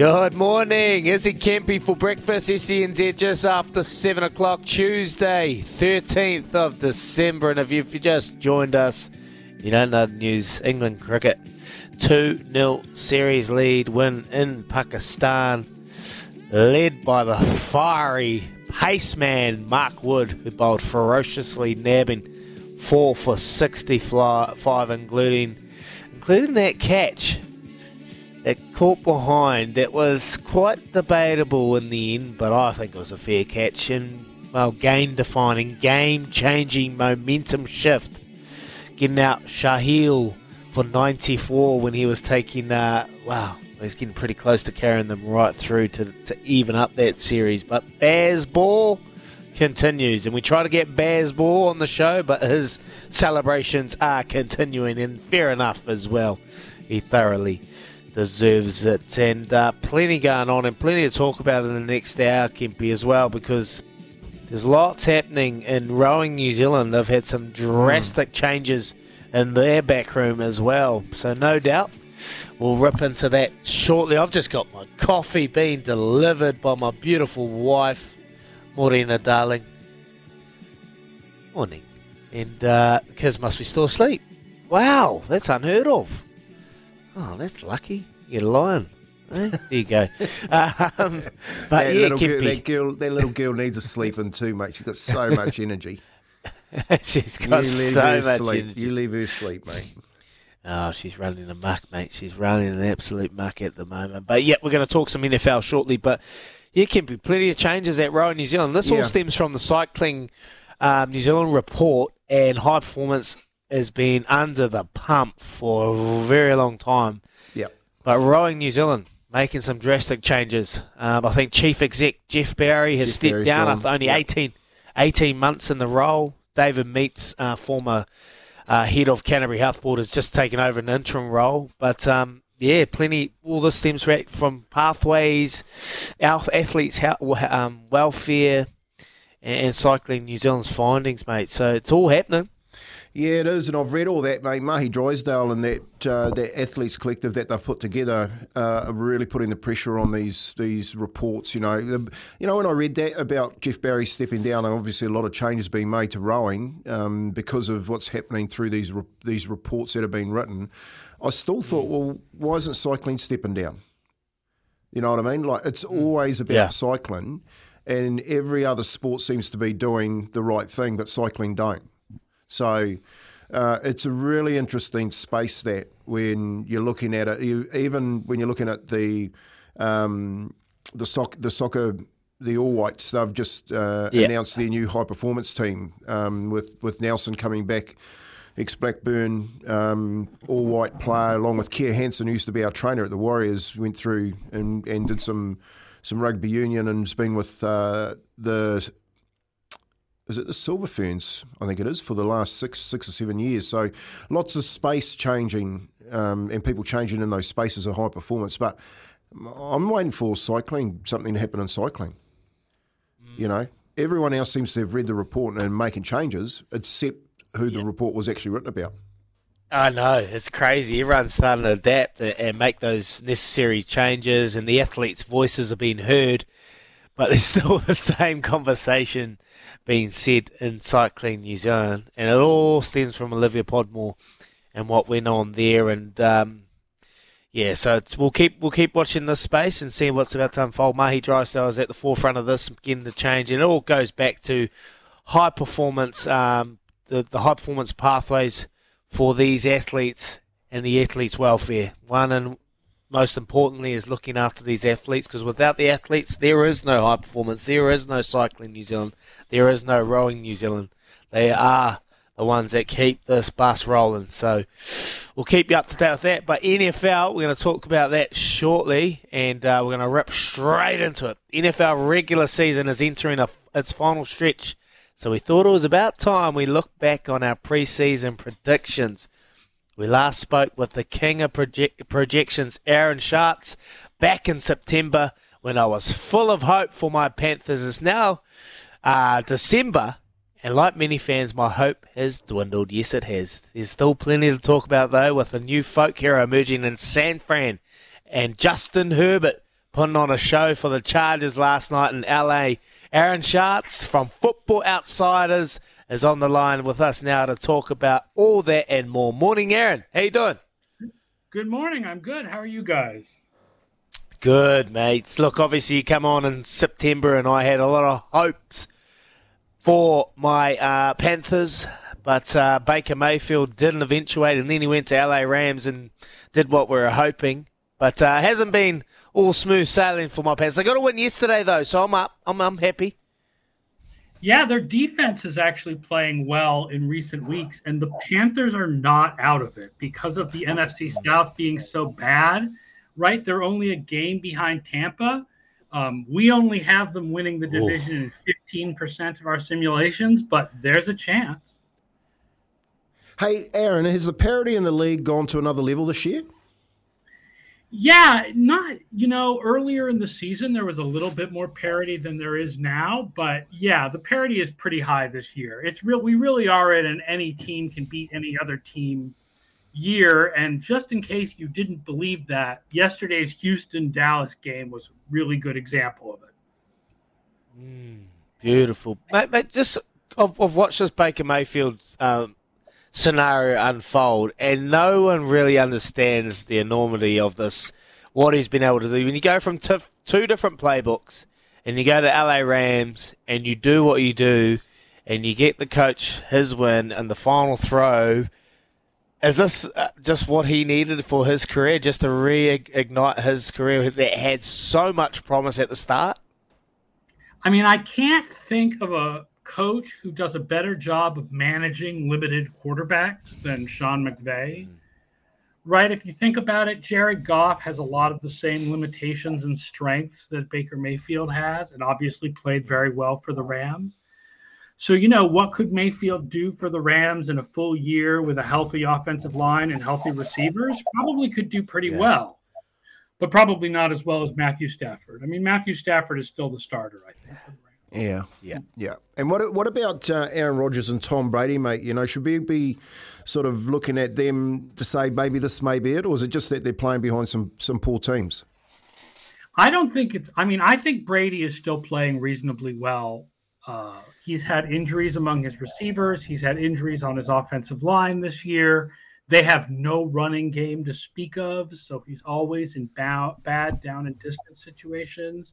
Good morning. Izzy Kempy for breakfast. SENZ just after 7 o'clock Tuesday, 13th of December. And if you've just joined us, you don't know the news. England cricket 2 0 series lead win in Pakistan, led by the fiery paceman Mark Wood, who bowled ferociously, nabbing 4 for 65, including, including that catch that caught behind that was quite debatable in the end, but I think it was a fair catch and well game defining, game changing momentum shift. Getting out Shakeel for 94 when he was taking uh wow, he was getting pretty close to carrying them right through to, to even up that series. But Baz Ball continues and we try to get Baz Ball on the show, but his celebrations are continuing and fair enough as well. He thoroughly deserves it. And uh, plenty going on and plenty to talk about in the next hour, Kempy, as well, because there's lots happening in rowing New Zealand. They've had some drastic changes in their back room as well. So, no doubt, we'll rip into that shortly. I've just got my coffee being delivered by my beautiful wife, Morena, darling. Morning. And uh, kids must be still asleep. Wow, that's unheard of. Oh, that's lucky. You're lying. Eh? There you go. Um, but that, yeah, little girl, that girl, that little girl needs a sleeping too, mate. She's got so much energy. she's You got leave so her much sleep. energy. You leave her sleep, mate. Oh, she's running a muck, mate. She's running an absolute muck at the moment. But yeah, we're going to talk some NFL shortly. But yeah, be plenty of changes at Row New Zealand. This all stems from the Cycling um, New Zealand report, and high performance has been under the pump for a very long time. Yep. But Rowing New Zealand making some drastic changes. Um, I think Chief Exec Jeff Barry has Jeff stepped Barry's down gone. after only Yep. 18, 18 months in the role. David Meates, uh, former uh, head of Canterbury Health Board, has just taken over an interim role. But um, yeah, plenty. All this stems from pathways, athletes' hel- um, welfare, and, and cycling New Zealand's findings, mate. So it's all happening. Yeah, it is, and I've read all that, mate. Mahi Drysdale and that uh, that athletes collective that they've put together uh, are really putting the pressure on these these reports. You know, the, you know when I read that about Jeff Barry stepping down, and obviously a lot of changes being made to rowing um, because of what's happening through these re- these reports that have been written. I still thought, well, why isn't cycling stepping down? You know what I mean? Like it's always about Yeah. cycling, and every other sport seems to be doing the right thing, but cycling don't. So uh, it's a really interesting space that when you're looking at it, you, even when you're looking at the um, the soc- the soccer. The All Whites, they've just uh, Yeah. announced their new high performance team um, with, with Nelsen coming back, ex Blackburn um, All White player, along with Keir Hansen, who used to be our trainer at the Warriors, went through and, and did some some rugby union and has been with uh, the is it the Silver Ferns? I think it is for the last six six or seven years. So lots of space changing um, and people changing in those spaces of high performance. But I'm waiting for cycling something to happen in cycling. You know, everyone else seems to have read the report and making changes, except who the report was actually written about. I know it's crazy. Everyone's starting to adapt and make those necessary changes, and the athletes' voices are being heard. But there's still the same conversation being said in cycling New Zealand, and it all stems from Olivia Podmore and what went on there. And um, yeah, so we'll keep we'll keep watching this space and seeing what's about to unfold. Mahi Drysdale is at the forefront of this, getting the change, and it all goes back to high performance, um, the the high performance pathways for these athletes and the athletes' welfare. One and most importantly is looking after these athletes because without the athletes, there is no high performance, there is no cycling New Zealand, there is no rowing New Zealand. They are the ones that keep this bus rolling. So we'll keep you up to date with that. But NFL, we're going to talk about that shortly, and uh, we're going to rip straight into it. NFL regular season is entering a, its final stretch. So we thought it was about time we looked back on our preseason predictions. We last spoke with the king of project- projections, Aaron Schatz, back in September when I was full of hope for my Panthers. It's now uh, December, and like many fans, my hope has dwindled. Yes, it has. There's still plenty to talk about, though, with a new folk hero emerging in San Fran and Justin Herbert putting on a show for the Chargers last night in LA. Aaron Schatz from Football Outsiders is on the line with us now to talk about all that and more. Morning, Aaron. How you doing? Good morning. I'm good. How are you guys? Good, mates. Look, obviously you come on in September, and I had a lot of hopes for my uh, Panthers, but uh, Baker Mayfield didn't eventuate, and then he went to LA Rams and did what we were hoping. But uh, hasn't been all smooth sailing for my Panthers. I got a win yesterday though, so I'm up. I'm, I'm happy. Yeah, their defense is actually playing well in recent weeks, and the Panthers are not out of it because of the NFC South being so bad. Right, they're only a game behind Tampa. Um, we only have them winning the division in fifteen percent of our simulations, but there's a chance. Hey, Aaron, has the parity in the league gone to another level this year? Yeah, not you know earlier in the season there was a little bit more parity than there is now, but yeah, the parity is pretty high this year. It's real. We really are at an any team can beat any other team year. And just in case you didn't believe that, yesterday's Houston Dallas game was a really good example of it. Beautiful, mate. mate just I've watched this Baker Mayfield um, scenario unfold, and no one really understands the enormity of this. What he's been able to do when you go from t- two different playbooks, and you go to LA Rams, and you do what you do, and you get the coach his win and the final throw. Is this uh, just what he needed for his career, just to reignite his career that had so much promise at the start? I mean, I can't think of a coach who does a better job of managing limited quarterbacks than Sean McVay. Mm. Right? If you think about it, Jared Goff has a lot of the same limitations and strengths that Baker Mayfield has, and obviously played very well for the Rams. So, you know, what could Mayfield do for the Rams in a full year with a healthy offensive line and healthy receivers? Probably could do pretty well, but probably not as well as Matthew Stafford. I mean, Matthew Stafford is still the starter, I think. Yeah, yeah, yeah. And what what about uh, Aaron Rodgers and Tom Brady, mate? You know, should we be sort of looking at them to say maybe this may be it, or is it just that they're playing behind some some poor teams? I don't think it's. I mean, I think Brady is still playing reasonably well. Uh, he's had injuries among his receivers. He's had injuries on his offensive line this year. They have no running game to speak of, so he's always in ba- bad down and distance situations.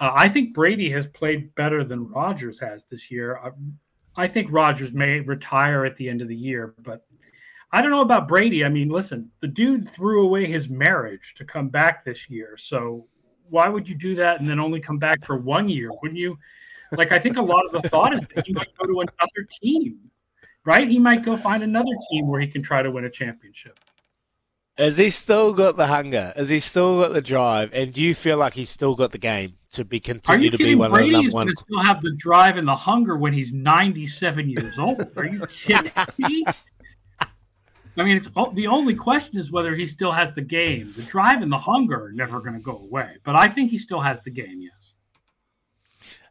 Uh, I think Brady has played better than Rodgers has this year. I, I think Rodgers may retire at the end of the year, but I don't know about Brady. I mean, listen, the dude threw away his marriage to come back this year. So why would you do that and then only come back for one year? Wouldn't you? Like, I think a lot of the thought is that he might go to another team, right? He might go find another team where he can try to win a championship. Has he still got the hunger? Has he still got the drive? And do you feel like he's still got the game to be continue to be one of the Brady number one? going to still have the drive and the hunger when he's 97 years old. Are you kidding me? I mean, it's oh, the only question is whether he still has the game. The drive and the hunger are never going to go away, but I think he still has the game. Yes.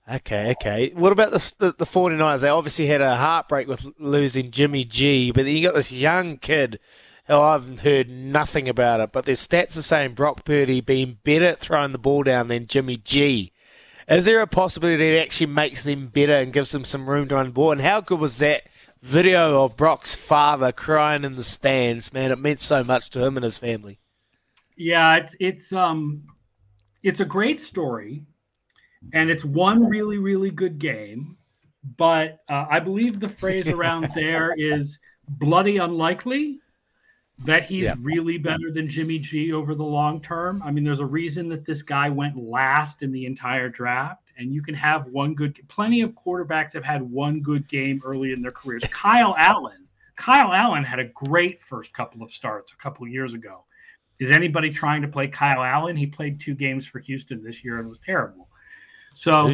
Okay, okay. What about the, the the 49ers? They obviously had a heartbreak with losing Jimmy G, but then you got this young kid who I've heard nothing about it, but their stats are saying Brock Purdy being better at throwing the ball down than Jimmy G. Is there a possibility that it actually makes them better and gives them some room to run the ball? And how good was that video of Brock's father crying in the stands? Man, it meant so much to him and his family. Yeah, it's it's um it's a great story, and it's one really really good game. But uh, I believe the phrase around there is bloody unlikely that he's Yeah. really better than Jimmy G over the long term. I mean, there's a reason that this guy went last in the entire draft, and you can have one good. Plenty of quarterbacks have had one good game early in their careers. Kyle Allen, Kyle Allen had a great first couple of starts a couple of years ago. Is anybody trying to play Kyle Allen? He played two games for Houston this year and was terrible. So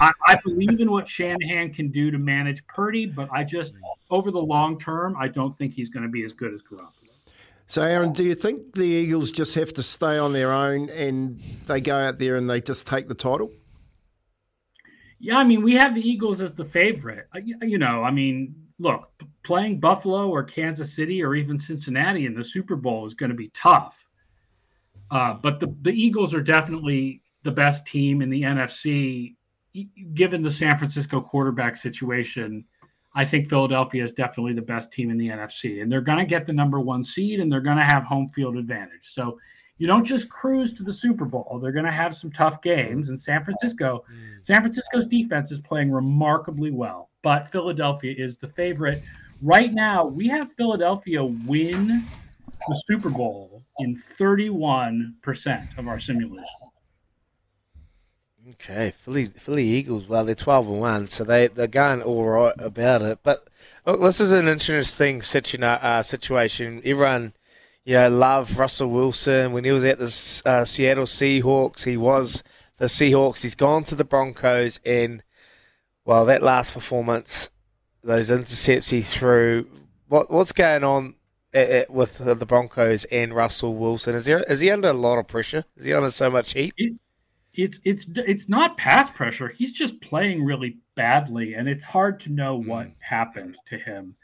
I, I believe in what Shanahan can do to manage Purdy, but I just mm. over the long term, I don't think he's going to be as good as Garoppolo. So, Aaron, do you think the Eagles just have to stay on their own and they go out there and they just take the title? Yeah, I mean, we have the Eagles as the favorite. You know, I mean, look, playing Buffalo or Kansas City or even Cincinnati in the Super Bowl is going to be tough. Uh, but the, the Eagles are definitely the best team in the NFC, given the San Francisco quarterback situation. I think Philadelphia is definitely the best team in the NFC, and they're going to get the number one seed, and they're going to have home field advantage. So you don't just cruise to the Super Bowl. They're going to have some tough games, and San Francisco, mm. San Francisco's defense is playing remarkably well, but Philadelphia is the favorite. Right now, we have Philadelphia win the Super Bowl in 31% of our simulation. Okay, Philly, Philly Eagles. Well, they're twelve and one, so they they're going all right about it. But look, this is an interesting situ- uh, situation. Everyone, you know, loved Russell Wilson when he was at the uh, Seattle Seahawks. He was the Seahawks. He's gone to the Broncos, and well, that last performance, those intercepts he threw. What what's going on at, at, with the Broncos and Russell Wilson? Is there is he under a lot of pressure? Is he under so much heat? It's it's it's not pass pressure. He's just playing really badly, and it's hard to know hmm. what happened to him.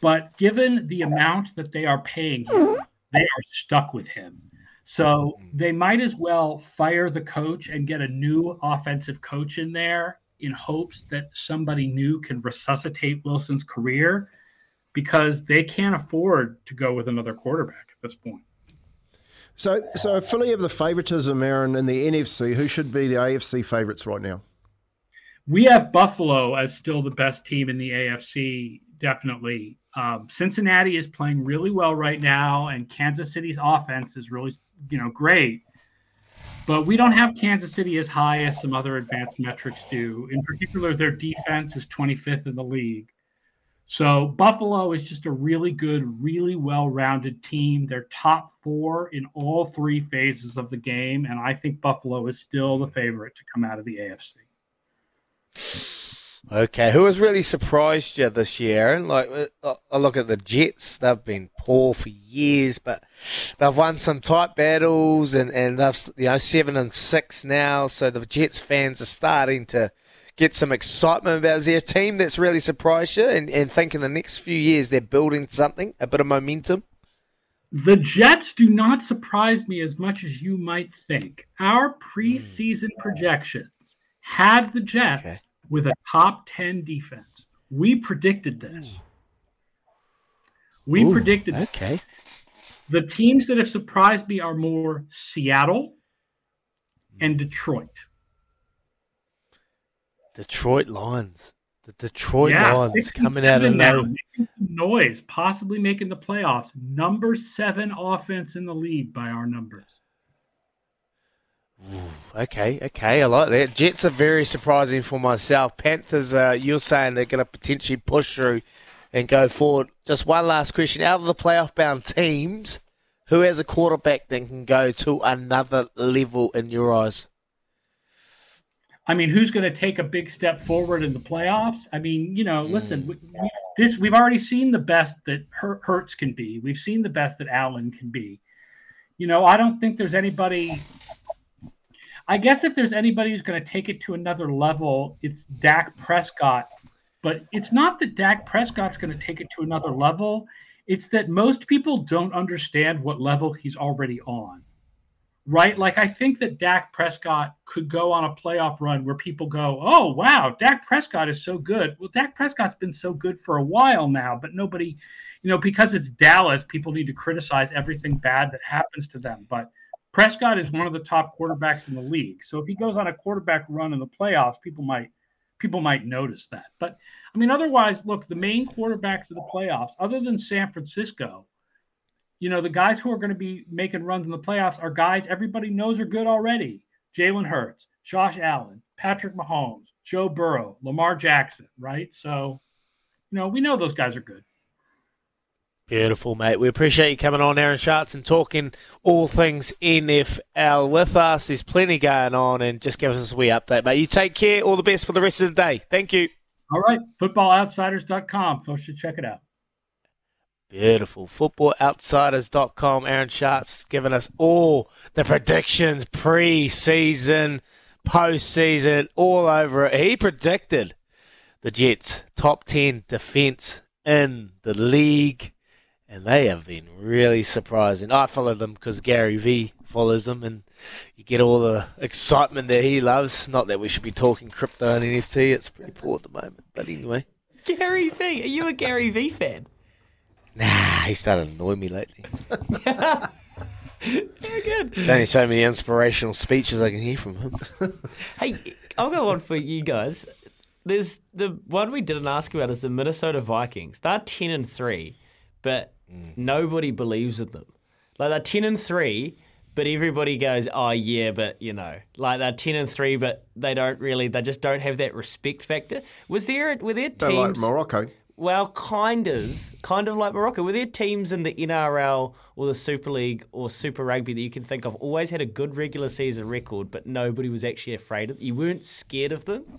But given the amount that they are paying him, they are stuck with him. So hmm. they might as well fire the coach and get a new offensive coach in there in hopes that somebody new can resuscitate Wilson's career because they can't afford to go with another quarterback at this point. So, so Philly have the favouritism, Aaron, in the NFC. Who should be the AFC favourites right now? We have Buffalo as still the best team in the AFC, definitely. Um, Cincinnati is playing really well right now, and Kansas City's offense is really, you know, great. But we don't have Kansas City as high as some other advanced metrics do. In particular, their defense is 25th in the league. So Buffalo is just a really good, really well-rounded team. They're top four in all three phases of the game, and I think Buffalo is still the favorite to come out of the AFC. Okay, who has really surprised you this year? Aaron? Like, uh, I look at the Jets; they've been poor for years, but they've won some tight battles, and and they've you know seven and six now. So the Jets fans are starting to get some excitement about. Is there a team that's really surprised you, and and think in the next few years they're building something, a bit of momentum? The Jets do not surprise me as much as you might think. Our preseason hmm. projections had the Jets Okay. with a top 10 defense. We predicted this. We Ooh, predicted this. Okay. The teams that have surprised me are more Seattle and Detroit. Detroit Lions. The Detroit yeah, Lions coming out of now, nowhere. noise, possibly making the playoffs. Number seven offense in the league by our numbers. Okay, okay, I like that. Jets are very surprising for myself. Panthers, uh, you're saying they're going to potentially push through and go forward. Just one last question: out of the playoff bound teams, who has a quarterback that can go to another level in your eyes? I mean, who's going to take a big step forward in the playoffs? I mean, you know, listen, mm. we, we, this we've already seen the best that Hurts can be. We've seen the best that Allen can be. You know, I don't think there's anybody. I guess if there's anybody who's going to take it to another level, it's Dak Prescott. But it's not that Dak Prescott's going to take it to another level. It's that most people don't understand what level he's already on right? Like I think that Dak Prescott could go on a playoff run where people go, "Oh, wow, Dak Prescott is so good." Well, Dak Prescott's been so good for a while now, but nobody, you know, because it's Dallas, people need to criticize everything bad that happens to them. But Prescott is one of the top quarterbacks in the league. So if he goes on a quarterback run in the playoffs, people might people might notice that. But I mean, otherwise, look, the main quarterbacks of the playoffs, other than San Francisco, you know, the guys who are going to be making runs in the playoffs are guys everybody knows are good already. Jalen Hurts, Josh Allen, Patrick Mahomes, Joe Burrow, Lamar Jackson, right? So, you know, we know those guys are good. Beautiful, mate. We appreciate you coming on, Aaron Schatz, and talking all things NFL with us. There's plenty going on, and just give us a wee update, mate. You take care. All the best for the rest of the day. Thank you. All right, footballoutsiders.com. Folks should check it out. Beautiful. FootballOutsiders.com. Aaron Schatz giving us all the predictions pre-season, post-season, all over it. He predicted the Jets top 10 defense in the league, and they have been really surprising. I followed them because Gary V follows them, and you get all the excitement that he loves. Not that we should be talking crypto and NFT; it's pretty poor at the moment. But anyway, Gary V. Are you a Gary V fan? Nah, he's started to annoy me lately. Very good. There's only so many inspirational speeches I can hear from him. Hey, I'll go on for you guys. There's the one we didn't ask about is the Minnesota Vikings. They're ten and three, but mm. nobody believes in them. Like they're ten and three, but everybody goes, "Oh yeah," but you know, like they're ten and three, but they don't really. They just don't have that respect factor. Was there were there They're like? Morocco. Well, kind of, kind of like Morocco. Were there teams in the NRL or the Super League or Super Rugby that you can think of always had a good regular season record, but nobody was actually afraid of? Them? You weren't scared of them.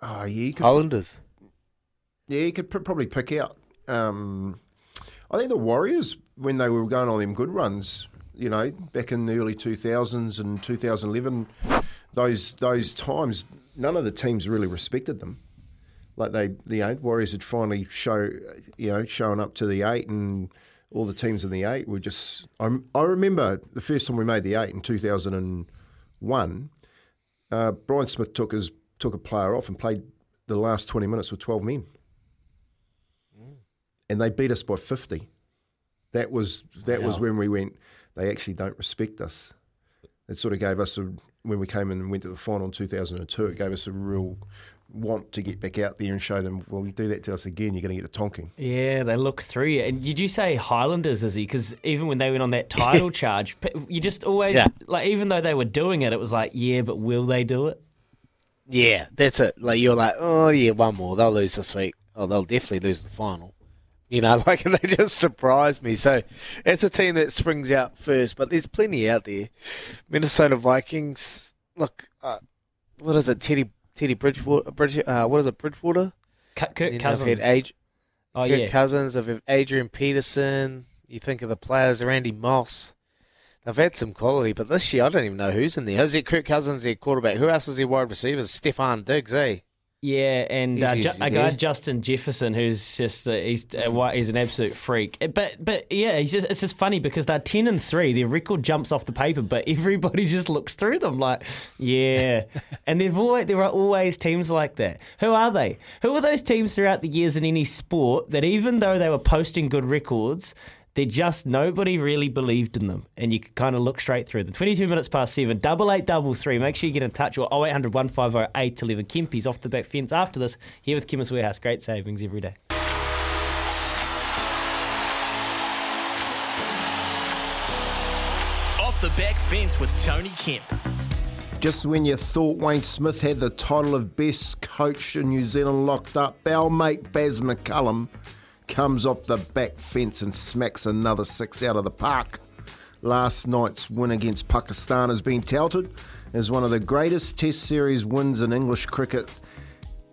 Oh, yeah, you could, Islanders. yeah, you could pr- probably pick out. Um, I think the Warriors, when they were going on them good runs, you know, back in the early 2000s and 2011, those those times, none of the teams really respected them. Like they, the eight Warriors had finally show, you know, showing up to the eight, and all the teams in the eight were just. I, I remember the first time we made the eight in 2001. Uh, Brian Smith took his took a player off and played the last 20 minutes with 12 men. And they beat us by 50. That was that was when we went, they actually don't respect us. It sort of gave us a, when we came in and went to the final in 2002, it gave us a real want to get back out there and show them, well, you do that to us again, you're going to get a tonking. Yeah, they look through you. And did you say Highlanders, Izzy? Because even when they went on that title charge, you just always, Yeah. like, even though they were doing it, it was like, yeah, but will they do it? Yeah, that's it. Like you're like, oh yeah, one more. They'll lose this week. Oh, they'll definitely lose the final. You know, like they just surprised me. So it's a team that springs out first, but there's plenty out there. Minnesota Vikings. Look, uh, what is it? Teddy Teddy Bridgewater. Bridge, uh, what is it? Bridgewater. Kirk Cousins. had Ad- oh, Kirk yeah. Cousins. They've had Adrian Peterson. You think of the players, Randy Moss. They've had some quality, but this year I don't even know who's in there. Is it Kirk Cousins, their quarterback? Who else is their wide receivers? Stefon Diggs, eh? Yeah, and uh, ju- a guy. Justin Jefferson, who's just uh, he's uh, he's an absolute freak. But but yeah, he's just, it's just funny because they're ten and three. Their record jumps off the paper, but everybody just looks through them like, yeah. and they've always there are always teams like that. Who are they? Who are those teams throughout the years in any sport that even though they were posting good records, they just nobody really believed in them, and you could kind of look straight through them. Twenty-two minutes past seven, double eight, double three. Make sure you get in touch or 0800 150 811. Kempy's off the back fence after this here with Chemist Warehouse. Great savings every day. Off the back fence with Tony Kemp. Just when you thought Wayne Smith had the title of best coach in New Zealand locked up, our mate Baz McCullum comes off the back fence and smacks another six out of the park. Last night's win against Pakistan has been touted as one of the greatest Test Series wins in English cricket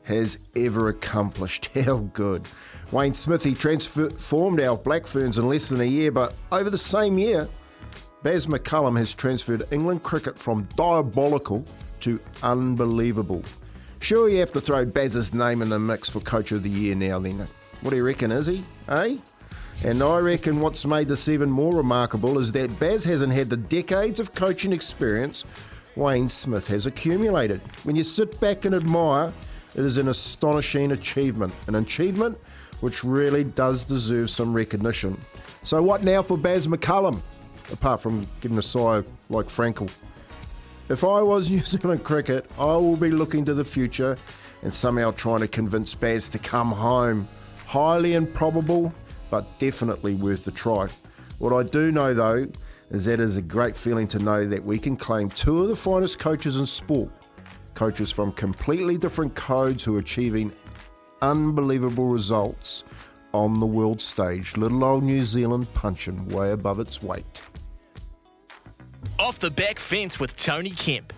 has ever accomplished. How good. Wayne Smithy transformed our Black Ferns in less than a year, but over the same year, Baz McCullum has transferred England cricket from diabolical to unbelievable. Sure, you have to throw Baz's name in the mix for Coach of the Year now, then. What do you reckon, is he? Eh? And I reckon what's made this even more remarkable is that Baz hasn't had the decades of coaching experience Wayne Smith has accumulated. When you sit back and admire, it is an astonishing achievement. An achievement which really does deserve some recognition. So, what now for Baz McCullum? Apart from giving a sigh like Frankel. If I was New Zealand cricket, I will be looking to the future and somehow trying to convince Baz to come home. Highly improbable, but definitely worth the try. What I do know though is that it is a great feeling to know that we can claim two of the finest coaches in sport. Coaches from completely different codes who are achieving unbelievable results on the world stage. Little old New Zealand punching way above its weight. Off the back fence with Tony Kemp.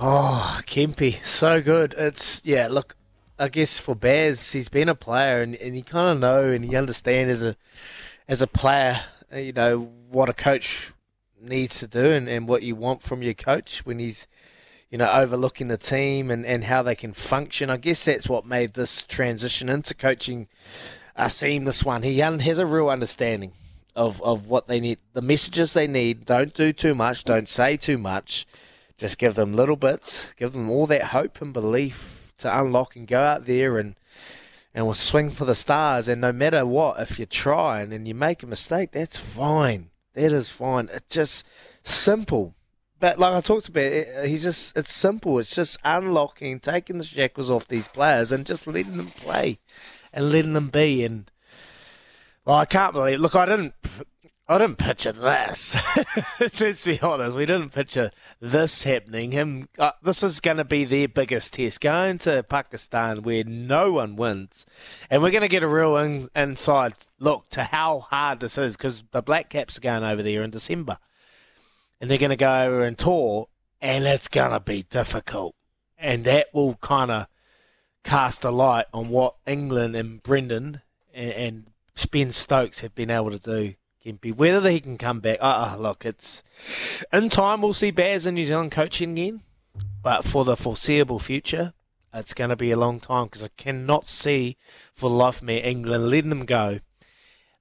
Oh, Kempy, so good. It's yeah. Look, I guess for Baz, he's been a player, and, and you kind of know and you understand as a as a player, uh, you know what a coach needs to do and, and what you want from your coach when he's you know overlooking the team and, and how they can function. I guess that's what made this transition into coaching a seamless one. He un- has a real understanding of, of what they need, the messages they need. Don't do too much. Don't say too much. Just give them little bits. Give them all that hope and belief to unlock and go out there and and we'll swing for the stars. And no matter what, if you're trying and you make a mistake, that's fine. That is fine. It's just simple. But like I talked about, it, uh, he's just it's simple. It's just unlocking, taking the shackles off these players, and just letting them play, and letting them be. And well, I can't believe. Look, I didn't. I didn't picture this. Let's be honest. We didn't picture this happening. Him. Uh, this is going to be their biggest test. Going to Pakistan where no one wins, and we're going to get a real in, inside look to how hard this is because the Black Caps are going over there in December, and they're going to go over and tour, and it's going to be difficult, and that will kind of cast a light on what England and Brendon and, and Ben Stokes have been able to do. Whether he can come back, uh, uh, look, it's in time we'll see Baz in New Zealand coaching again, but for the foreseeable future, it's going to be a long time because I cannot see for the life of me England letting them go.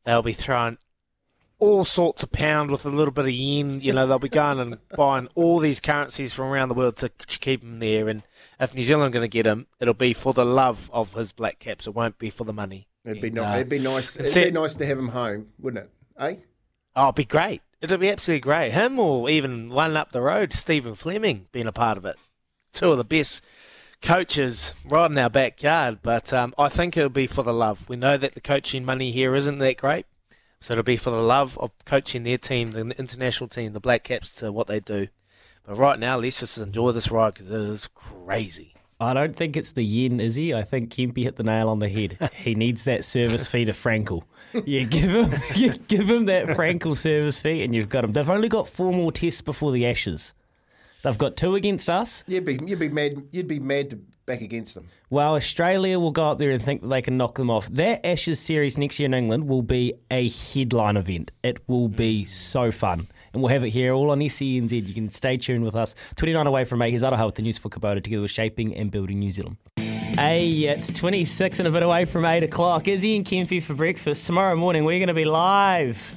They'll be throwing all sorts of pound with a little bit of yen. You know, they'll be going and buying all these currencies from around the world to keep him there. And if New Zealand are going to get him, it'll be for the love of his black caps. It won't be for the money. It'd be, And, ni- uh, it'd be nice. It'd be nice to have him home, wouldn't it? Eh? Oh, it'd be great. It'll be absolutely great. Him or even one up the road, Stephen Fleming, being a part of it. Two of the best coaches right in our backyard. But um, I think it'll be for the love. We know that the coaching money here isn't that great. So it'll be for the love of coaching their team, the international team, the Black Caps, to what they do. But right now, let's just enjoy this ride because it is crazy. I don't think it's the yen, is he? I think Kempy hit the nail on the head. he needs that service fee to Frankel. You give him, you give him that Frankel service fee, and you've got him. They've only got four more tests before the Ashes. They've got two against us. You'd be you'd be mad. You'd be mad to back against them. Well, Australia will go up there and think that they can knock them off. That Ashes series next year in England will be a headline event. It will be so fun. And we'll have it here all on SENZ. You can stay tuned with us. 29 away from 8. Here's Aroha with the news for Kubota together with Shaping and Building New Zealand. Hey, it's 26 and a bit away from 8 o'clock. Izzy and Kempy for breakfast. Tomorrow morning, we're going to be live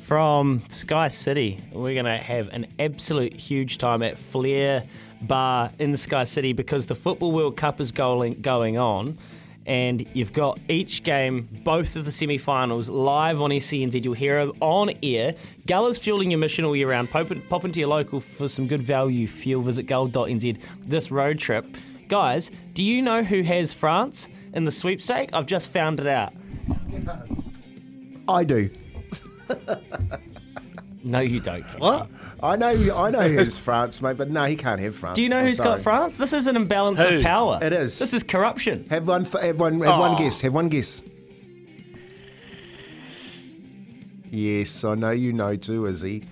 from Sky City. We're going to have an absolute huge time at Flair Bar in Sky City because the Football World Cup is going, going on. And you've got each game, both of the semi finals, live on SENZ. You'll hear it on air. Gulla's fueling your mission all year round. Pop, pop into your local for some good value fuel. Visit gull.nz this road trip. Guys, do you know who has France in the sweepstake? I've just found it out. I do. No, you don't. What? I know. I know who's France, mate, but no, he can't have France. Do you know I'm who's sorry. got France? This is an imbalance Who? of power. It is. This is corruption. Have one. Have one. Have one Oh. guess. Have one guess. Yes, I know you know too, Izzy.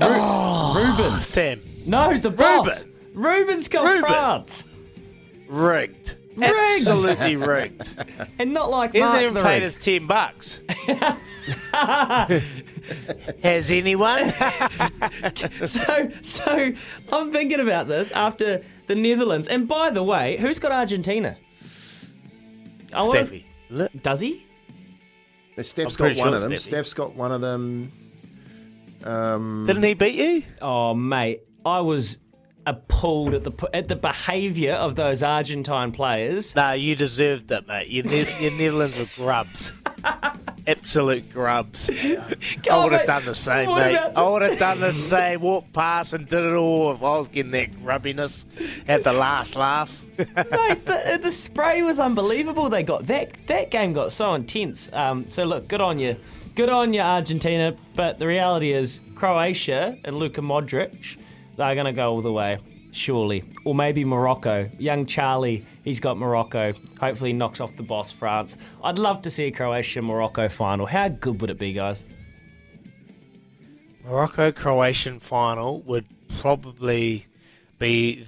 Oh. Ruben. Sam, No, the boss. Ruben's got Ruben. France. rigged. Rigged. Absolutely rigged. And not like He hasn't Mark even the paid Rig. us 10 bucks. Has anyone? so, so I'm thinking about this after the Netherlands. And by the way, who's got Argentina? I wanna- Steffi. Does he? Steph's I'm got pretty one sure of them. Steffi. Steph's got one of them. Um, Didn't he beat you? Oh, mate, I was appalled at the at the behaviour of those Argentine players. No, you deserved it, mate. Your, ne- your Netherlands were grubs. Absolute grubs. I would have done the same, what mate. I would have done the same. Walked past and did it all if I was getting that grubbiness at the last laugh. Mate, the, the spray was unbelievable. They got that that game got so intense. Um, so look, good on you, good on you, Argentina. But the reality is, Croatia and Luka Modric, they're going to go all the way, surely. Or maybe Morocco. Young Charlie, he's got Morocco. Hopefully, he knocks off the boss France. I'd love to see a Croatia Morocco final. How good would it be, guys? Morocco Croatian final would probably be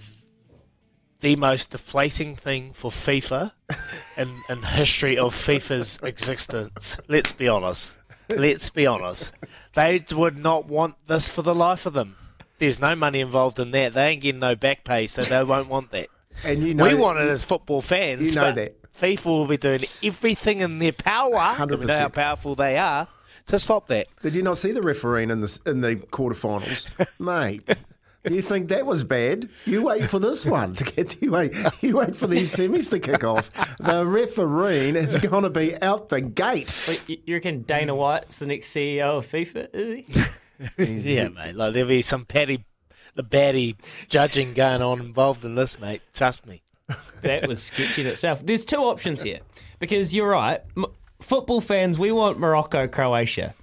the most deflating thing for FIFA in, in history of FIFA's existence. Let's be honest. Let's be honest. They would not want this for the life of them. There's no money involved in that. They ain't getting no back pay, so they won't want that. and you know, we want it as football fans. You know that. FIFA will be doing everything in their power. and We know how powerful they are to stop that. Did you not see the refereeing in the in the quarterfinals, mate? Do you think that was bad? You wait for this one to get to you wait. You wait for these semis to kick off. The refereeing is going to be out the gate. Wait, you- you reckon Dana White's the next CEO of FIFA? Is he? yeah, mate. Like there'll be some patty, the baddie judging going on involved in this, mate. Trust me. that was sketchy in itself. There's two options here because you're right. M- football fans, we want Morocco, Croatia,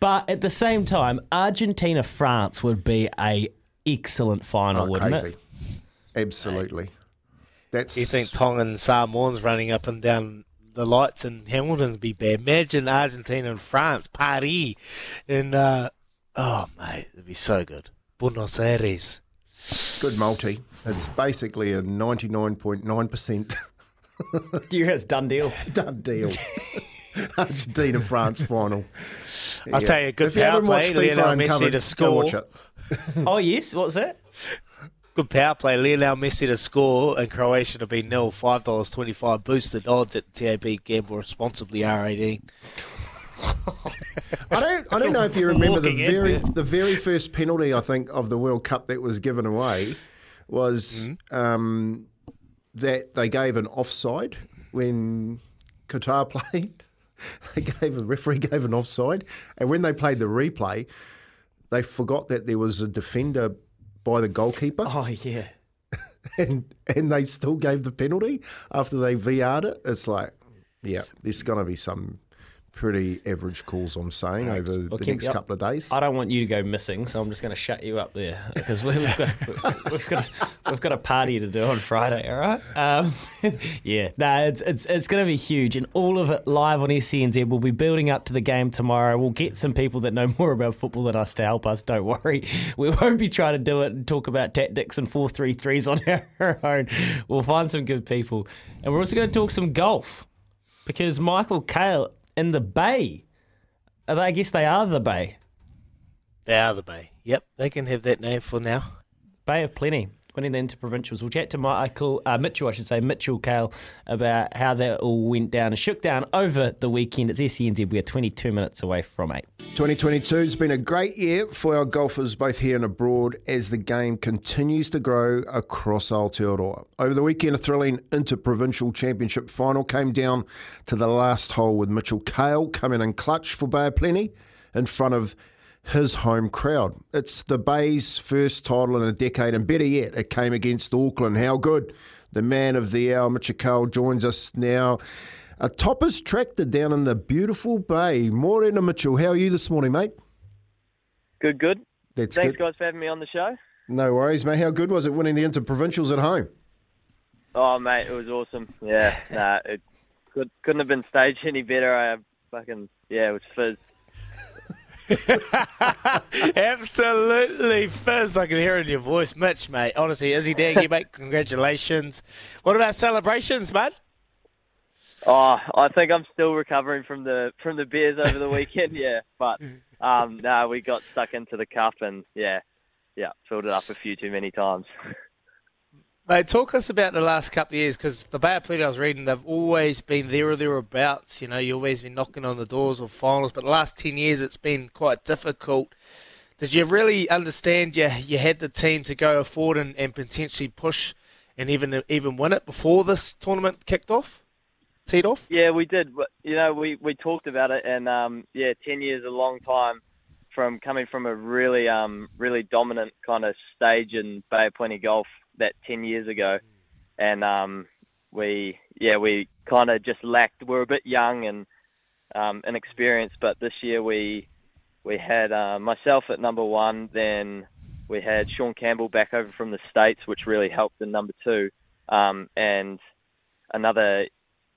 but at the same time, Argentina, France would be a excellent final, Oh, wouldn't crazy. it? Absolutely. That's You think Tongan and Samoans running up and down the lights in Hamilton's be bad? Imagine Argentina and France, Paris, and uh, oh mate, it'd be so good. Buenos Aires. good multi. It's basically a ninety nine point nine percent Do you reckon it's done deal? done deal. Argentina France final. I'll tell you, good if you power haven't watched play, FIFA Lionel Messi Uncovered, to go score. watch it. oh yes, what's that? Good power play. Lionel Messi to score and Croatia to be nil. Five dollars twenty five. Boosted odds at TAB. Gamble responsibly. R eighteen. I don't. I don't know if you remember the very the very first penalty I think of the World Cup that was given away was um, that they gave an offside when Qatar played. They gave a referee gave an offside, and when they played the replay, they forgot that there was a defender by the goalkeeper, Oh yeah. and and they still gave the penalty after they VR'd it. It's like, yeah, there's going to be some pretty average calls. I'm saying over Well, the next couple of days. I don't want you to go missing, so I'm just going to shut you up there because we've got we've got we've got a party to do on Friday. All right? Um, yeah, no, it's it's it's going to be huge, and all of it live on SENZ. We'll be building up to the game tomorrow. We'll get some people that know more about football than us to help us. Don't worry, we won't be trying to do it and talk about tactics and four three threes on our own. We'll find some good people, and we're also going to talk some golf because Michael Kale in the Bay. They- I guess they are the Bay. They are the Bay. Yep, they can have that name for now. Bay of Plenty, winning the interprovincials. We'll chat to Michael, uh, Mitchell, I should say, Mitchell Kale, about how that all went down and shook down over the weekend. It's SENZ. We are 22 minutes away from 8. 2022 has been a great year for our golfers both here and abroad as the game continues to grow across Aotearoa. Over the weekend, a thrilling interprovincial championship final came down to the last hole with Mitchell Kale coming in clutch for Bay of Plenty in front of his home crowd. It's the Bay's first title in a decade, and better yet, it came against Auckland. How good! The man of the hour, Mitchell Kale, joins us now. A topper's tractor down in the beautiful bay. Morena Mitchell, how are you this morning, mate? Good, good. That's Thanks, good. guys, for having me on the show. No worries, mate. How good was it winning the interprovincials at home? Oh, mate, it was awesome. Yeah, nah, it could, couldn't have been staged any better. I fucking yeah, it was fizz. Absolutely, Fizz. I can hear it in your voice, Mitch, mate. Honestly, Izzy Daggy, mate, congratulations. What about celebrations, mate? Oh, I think I'm still recovering from the from the beers over the weekend. Yeah, but um, no, we got stuck into the cup and yeah, yeah, filled it up a few too many times. Mate, talk us about the last couple of years because the Bay of Plenty I was reading, they've always been there or thereabouts. You know, you've always been knocking on the doors of finals, but the last 10 years it's been quite difficult. Did you really understand you, you had the team to go forward and, and potentially push and even even win it before this tournament kicked off? Teed off? Yeah, we did. You know, we, we talked about it, and um, yeah, ten years is a long time from coming from a really um really dominant kind of stage in Bay of Plenty golf that ten years ago, and um we yeah we kind of just lacked. We are a bit young and um, inexperienced, but this year we we had uh, myself at number one, then we had Sean Campbell back over from the states, which really helped in number two, um, and another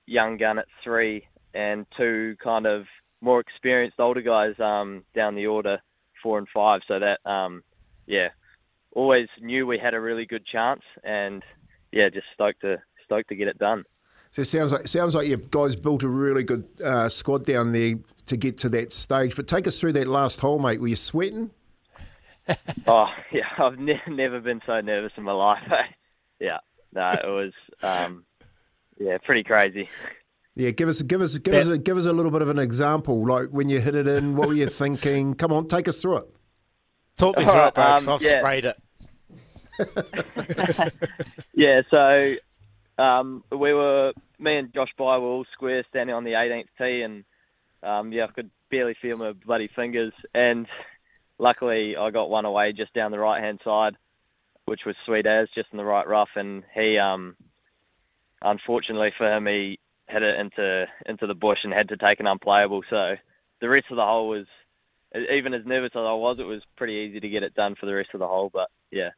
young gun at three, and two kind of more experienced older guys um, down the order, four and five. So that um, yeah, always knew we had a really good chance, and yeah, just stoked to stoked to get it done. So it sounds like sounds like you guys built a really good uh, squad down there to get to that stage. But take us through that last hole, mate. Were you sweating? oh yeah, I've ne- never been so nervous in my life. yeah, no, it was um, yeah, pretty crazy. Yeah, give us give us give us a, give us a little bit of an example. Like when you hit it in, what were you thinking? Come on, take us through it. Talk me All through right, it, bro, 'cause um, I've yeah. sprayed it. yeah, so um, we were me and Josh By were all square standing on the 18th tee, and um, yeah, I could barely feel my bloody fingers. And luckily, I got one away just down the right hand side, which was sweet as just in the right rough. And he, um, unfortunately for him, he hit it into into the bush and had to take an unplayable. So the rest of the hole was, even as nervous as I was, it was pretty easy to get it done for the rest of the hole. But yeah.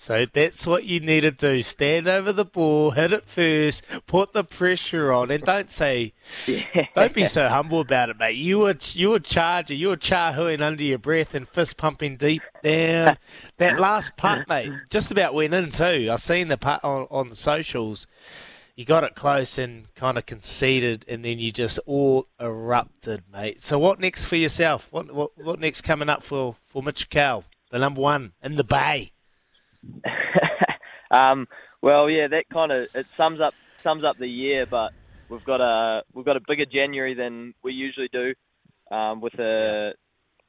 So that's what you need to do. Stand over the ball, hit it first, put the pressure on, and don't say, don't be so humble about it, mate. You were you were charging, you were charhooing under your breath and fist pumping deep down. that last putt, mate, just about went in too. I've seen the putt on, on the socials. You got it close and kind of conceded, and then you just all erupted, mate. So what next for yourself? What what, what next coming up for for Mitch Cow, the number one in the Bay? Um, well, yeah, that kind of it sums up sums up the year, but we've got a we've got a bigger January than we usually do, um, with a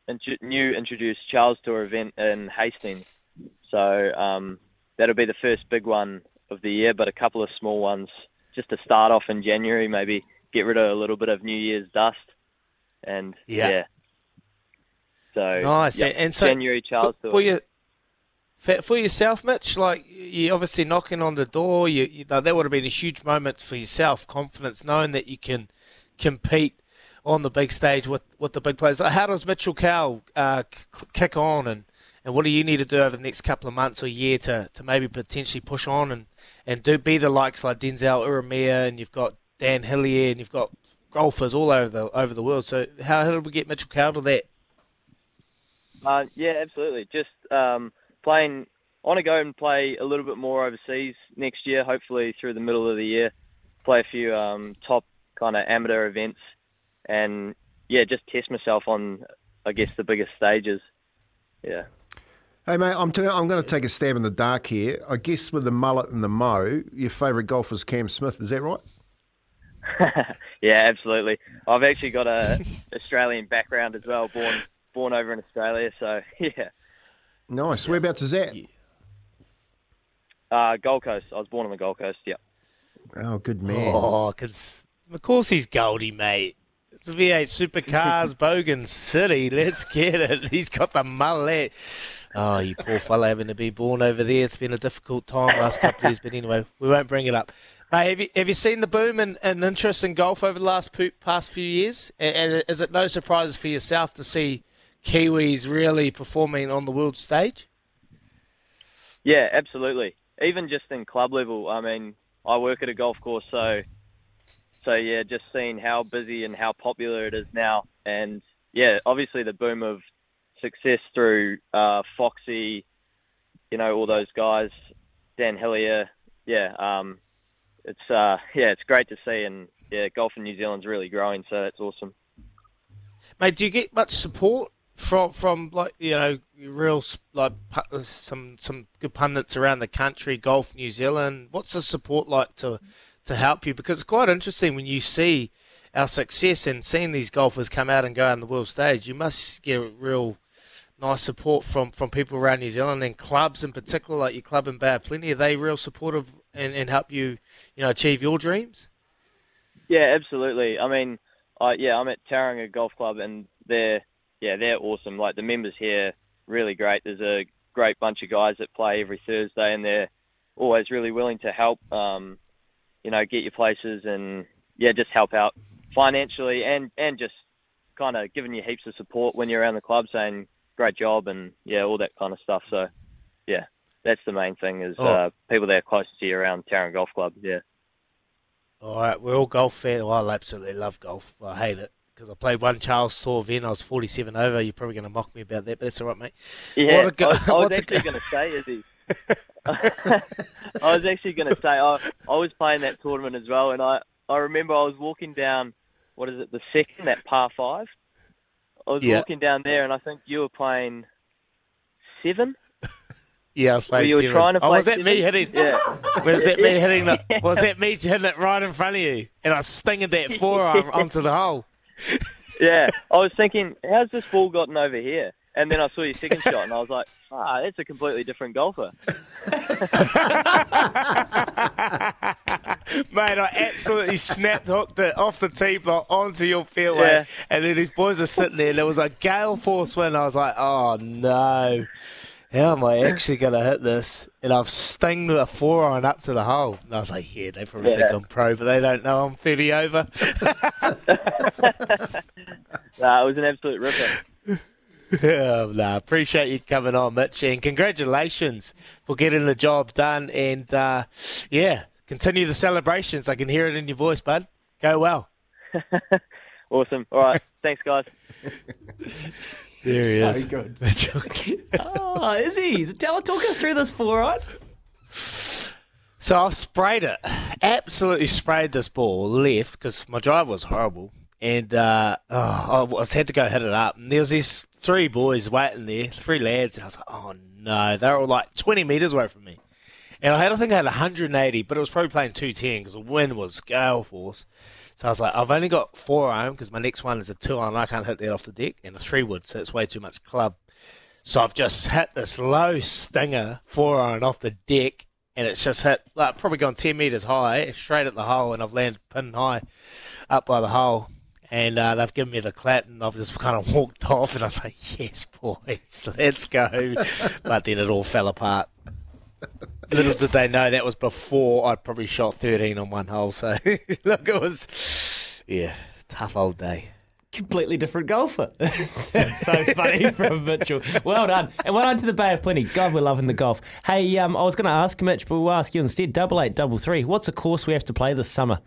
intro- new introduced Charles Tour event in Hastings. So um, that'll be the first big one of the year, but a couple of small ones just to start off in January, maybe get rid of a little bit of New Year's dust, and Yeah. yeah. So Nice. yep, and so January Charles for, you, for, yourself, Mitch, like you obviously knocking on the door. You, you that would have been a huge moment for yourself, confidence, knowing that you can compete on the big stage with, with the big players. How does Mitchell Cow uh, kick on, and, and what do you need to do over the next couple of months or year to, to maybe potentially push on and, and do be the likes like Denzel Ieremia, and you've got Dan Hillier, and you've got golfers all over the over the world. So how, how did we get Mitchell Cow to that? Uh, yeah, absolutely. Just um, playing. I want to go and play a little bit more overseas next year. Hopefully through the middle of the year, play a few um, top kind of amateur events, and yeah, just test myself on, I guess, the biggest stages. Yeah. Hey mate, I'm t- I'm going to take a stab in the dark here. I guess with the mullet and the mo, your favourite golfer is Cam Smith. Is that right? yeah, absolutely. I've actually got a Australian background as well. Born born over in Australia, so yeah. Nice. Whereabouts is that? Uh, Gold Coast. I was born on the Gold Coast. Yeah. Oh, good man. Oh, 'cause- of course he's Goldie, mate. It's V8 Supercars, Bogan City. Let's get it. He's got the mullet. Oh, you poor fella having to be born over there. It's been a difficult time last couple of years, but anyway, we won't bring it up. Mate, have you, have you seen the boom and, and interest in golf over the last past few years? And, and is it no surprises for yourself to see Kiwis really performing on the world stage? Yeah, absolutely. Even just in club level, I mean, I work at a golf course, so so yeah, just seeing how busy and how popular it is now, and yeah, obviously the boom of success through uh, Foxy, you know, all those guys, Dan Hillier, yeah, um, it's uh, yeah, it's great to see, and yeah, golf in New Zealand's really growing, so that's awesome. Mate, do you get much support from from like you know real like uh, some some good pundits around the country, Golf New Zealand? What's the support like to to help you? Because it's quite interesting when you see our success and seeing these golfers come out and go on the world stage. You must get real nice support from from people around New Zealand and clubs in particular, like your club in of Plenty. Are they real supportive and, and help you you know achieve your dreams? Yeah, absolutely. I mean, I yeah, I'm at Tauranga Golf Club, and they're yeah, they're awesome. Like the members here, really great. There's a great bunch of guys that play every Thursday, and they're always really willing to help. Um, you know, get your places and yeah, just help out financially and and just kind of giving you heaps of support when you're around the club, saying great job and yeah, all that kind of stuff. So yeah, that's the main thing is Oh. uh, people that are close to you around Tauranga Golf Club. Yeah. All right, we're all golf fans. Well, I absolutely love golf. I hate it because I played one Charles Tour event. I was 47 over. You're probably going to mock me about that, but that's all right, mate. Yeah, What a go- I, was- I was actually going to say, Izzy. I was actually going to say I, I was playing that tournament as well, and I, I remember I was walking down, what is it, the second, that par five. I was Yeah. walking down there, and I think you were playing seven. Yeah, I'll say Well, you were trying to oh, play was that me hitting? Yeah. Was that me hitting? The, was that me hitting it right in front of you? And I stinged that forearm onto the hole. Yeah, I was thinking, how's this ball gotten over here? And then I saw your second shot, and I was like, ah, that's a completely different golfer. Mate, I absolutely snapped hooked it off the tee block onto your fairway. Yeah. And then these boys were sitting there, and there was a gale force wind. I was like, oh no. How am I actually going to hit this? And I've stinged a four iron up to the hole. And I was like, yeah, they probably think I'm pro, but they don't know I'm 30 over. Nah, it was an absolute ripper. oh, nah, appreciate you coming on, Mitch, and congratulations for getting the job done. And uh, yeah, continue the celebrations. I can hear it in your voice, bud. Go well. Awesome. All right. Thanks, guys. There he So is. good. Mitch. oh, is he? Tell, talk us through this four right? So I sprayed it, absolutely sprayed this ball left because my drive was horrible, and uh, oh, I was had to go hit it up. And there was these three boys waiting there, three lads, and I was like, oh no, they were all like 20 meters away from me, and I had I think I had 180, but it was probably playing 210 because the wind was gale force. So I was like, I've only got four iron because my next one is a two iron. I can't hit that off the deck, and a three wood, so it's way too much club. So I've just hit this low stinger four iron off the deck, and it's just hit like probably gone ten meters high, straight at the hole, and I've landed pin high up by the hole. And uh, they've given me the clap, and I've just kind of walked off, and I was like, "Yes, boys, let's go." but then it all fell apart. Little did they know that was before I'd probably shot 13 on one hole. So look, it was yeah, tough old day. Completely different golfer. So funny from Mitchell. Well done. And well done to the Bay of Plenty. God, we're loving the golf. Hey, um, I was going to ask Mitch, but we'll ask you instead. Double eight, double three. What's a course we have to play this summer?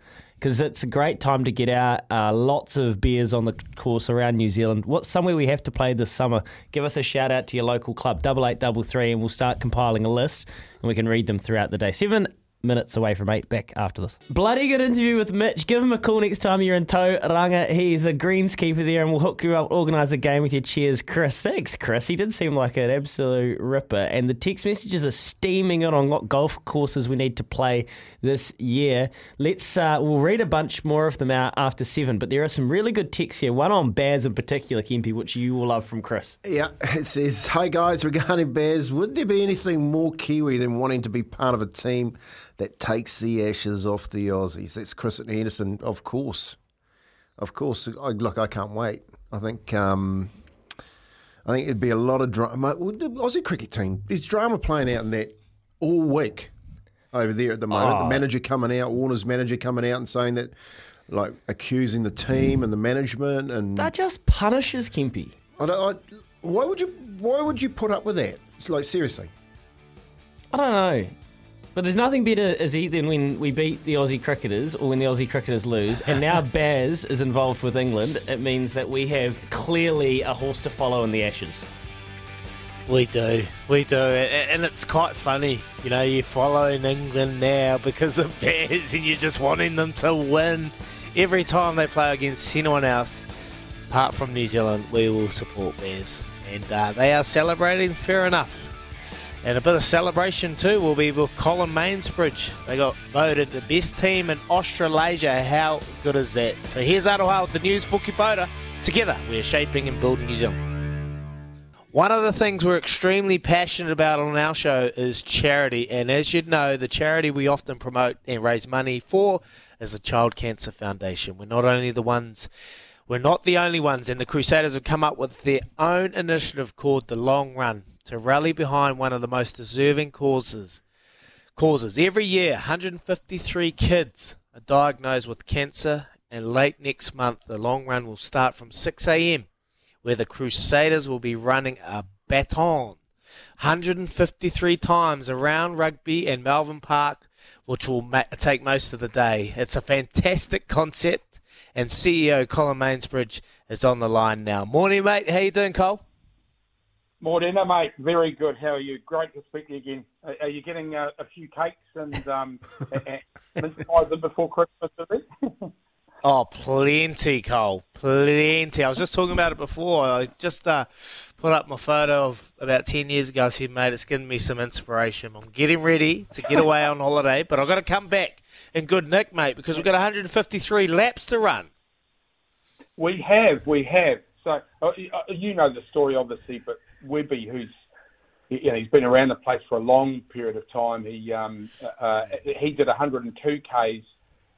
Because it's a great time to get out. Uh, lots of beers on the course around New Zealand. What's somewhere we have to play this summer? Give us a shout out to your local club, double eight, double three, and we'll start compiling a list and we can read them throughout the day. Seven minutes away from eight. Back after this. Bloody good interview with Mitch. Give him a call next time you're in Tauranga. He's a greenskeeper there and we'll hook you up, organise a game with your Cheers, Chris. Thanks, Chris. He did seem like an absolute ripper. And the text messages are steaming in on what golf courses we need to play this year. Let's uh, we'll read a bunch more of them out after seven, but there are some really good texts here. One on Baz in particular, Kempy, which you will love from Chris. Yeah, it says, Hey guys, regarding Baz, would there be anything more Kiwi than wanting to be part of a team that takes the ashes off the Aussies? That's Chris and Anderson, of course. Of course. I, look, I can't wait. I think. Um, I think it'd be a lot of drama. Aussie cricket team, there's drama playing out in that all week over there at the moment. Oh. The ah. manager coming out, Warner's manager coming out and saying that, like, accusing the team and the management and That just punishes Kempy. I don't, I, why would you? Why would you put up with that? It's like seriously. I don't know. But there's nothing better as than when we beat the Aussie cricketers or when the Aussie cricketers lose. And now Baz is involved with England. It means that we have clearly a horse to follow in the Ashes. We do, we do, and it's quite funny. You know, you're following England now because of Baz, and you're just wanting them to win every time they play against anyone else. Apart from New Zealand, we will support Baz, and uh, they are celebrating. Fair enough. And a bit of celebration too will be with Colin Mansbridge. They got voted the best team in Australasia. How good is that? So here's Aroha with the news for Kubota. Together, we're shaping and building New Zealand. One of the things we're extremely passionate about on our show is charity. And as you know, the charity we often promote and raise money for is the Child Cancer Foundation. We're not only the ones, we're not the only ones, and the Crusaders have come up with their own initiative called the Long Run to rally behind one of the most deserving causes. Causes every year, 153 kids are diagnosed with cancer, and late next month, the long run will start from 6 a.m where the Crusaders will be running a baton 153 times around Rugby and Melbourne Park, which will ma- take most of the day. It's a fantastic concept, and CEO Colin Mansbridge is on the line now. Morning, mate. How you doing, Cole? Morning, mate. Very good. How are you? Great to speak to you again. Are, you getting a, a few cakes and um, mince pies before Christmas? Oh, plenty, Cole. Plenty. I was just talking about it before. I just uh, put up my photo of about 10 years ago. I said, mate, it's giving me some inspiration. I'm getting ready to get away on holiday, but I've got to come back in good nick, mate, because we've got 153 laps to run. We have, we have. So uh, you know the story, obviously, but Webby, who's you know, he's been around the place for a long period of time. He um, uh, he did 102 k's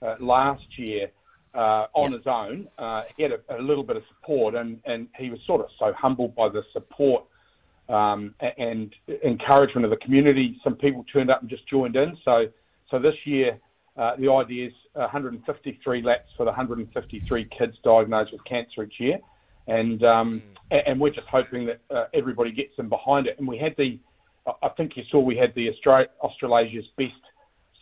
uh, last year uh, on his own. Uh, he had a, a, little bit of support, and, and he was sort of so humbled by the support um, and encouragement of the community. Some people turned up and just joined in. So so this year, uh, the idea is 153 laps for the 153 kids diagnosed with cancer each year and um, and we're just hoping that uh, everybody gets them behind it. And we had the, I think you saw we had the Australia, Australasia's best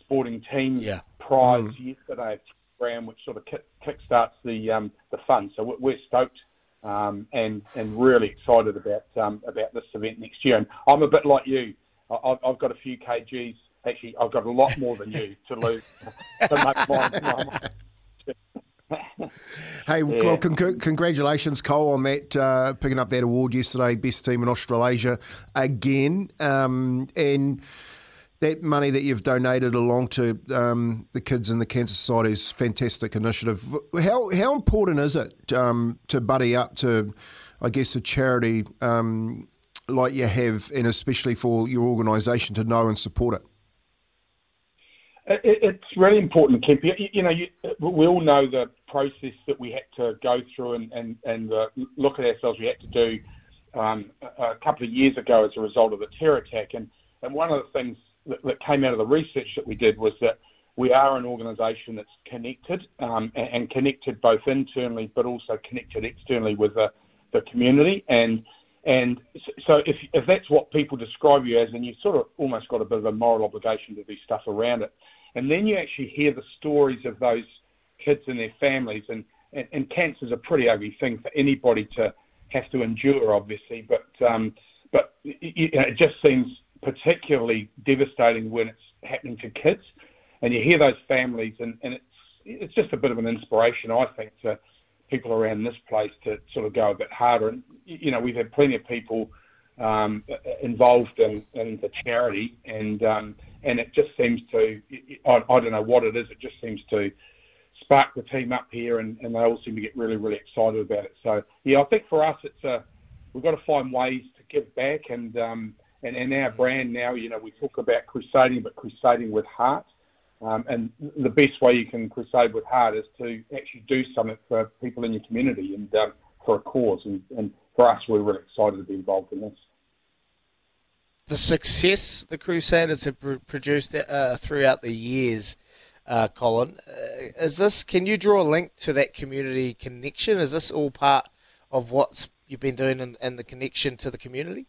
sporting team yeah. prize mm. yesterday Brown, which sort of kick, kickstarts the um, the fun. So we're stoked um, and and really excited about um, about this event next year. And I'm a bit like you. I, I've got a few kgs. Actually, I've got a lot more than you to lose to make hey, yeah. well, con- congratulations, Cole, on that uh, picking up that award yesterday, best team in Australasia again, um, and that money that you've donated along to um, the kids in the Cancer Society is fantastic initiative. How how important is it um, to buddy up to, I guess, a charity um, like you have, and especially for your organisation to know and support it? It's really important, Kemp. You, you know, you, we all know the process that we had to go through and, and, and uh, look at ourselves. We had to do um, a couple of years ago as a result of the terror attack. And, and one of the things that, that came out of the research that we did was that we are an organisation that's connected um, and, and, connected both internally but also connected externally with the, the community. And and so if, if that's what people describe you as, then you've sort of almost got a bit of a moral obligation to do stuff around it. And then you actually hear the stories of those kids and their families. And, and, and cancer is a pretty ugly thing for anybody to have to endure, obviously. But, um, but you know, it just seems particularly devastating when it's happening to kids. And you hear those families, and, and it's, it's just a bit of an inspiration, I think, to people around this place to sort of go a bit harder. And, you know, we've had plenty of people um, involved in, in the charity, and um, and it just seems to I, I, don't know what it is. It just seems to spark the team up here, and, and they all seem to get really really excited about it. So yeah, I think for us it's a we've got to find ways to give back, and um, and, and our brand now, you know, we talk about crusading, but crusading with heart. Um, and the best way you can crusade with heart is to actually do something for people in your community and um, for a cause. And, and for us, we're really excited to be involved in this. The success the Crusaders have produced uh, throughout the years, uh, Colin, uh, is this? Can you draw a link to that community connection? Is this all part of what you've been doing and, and the connection to the community?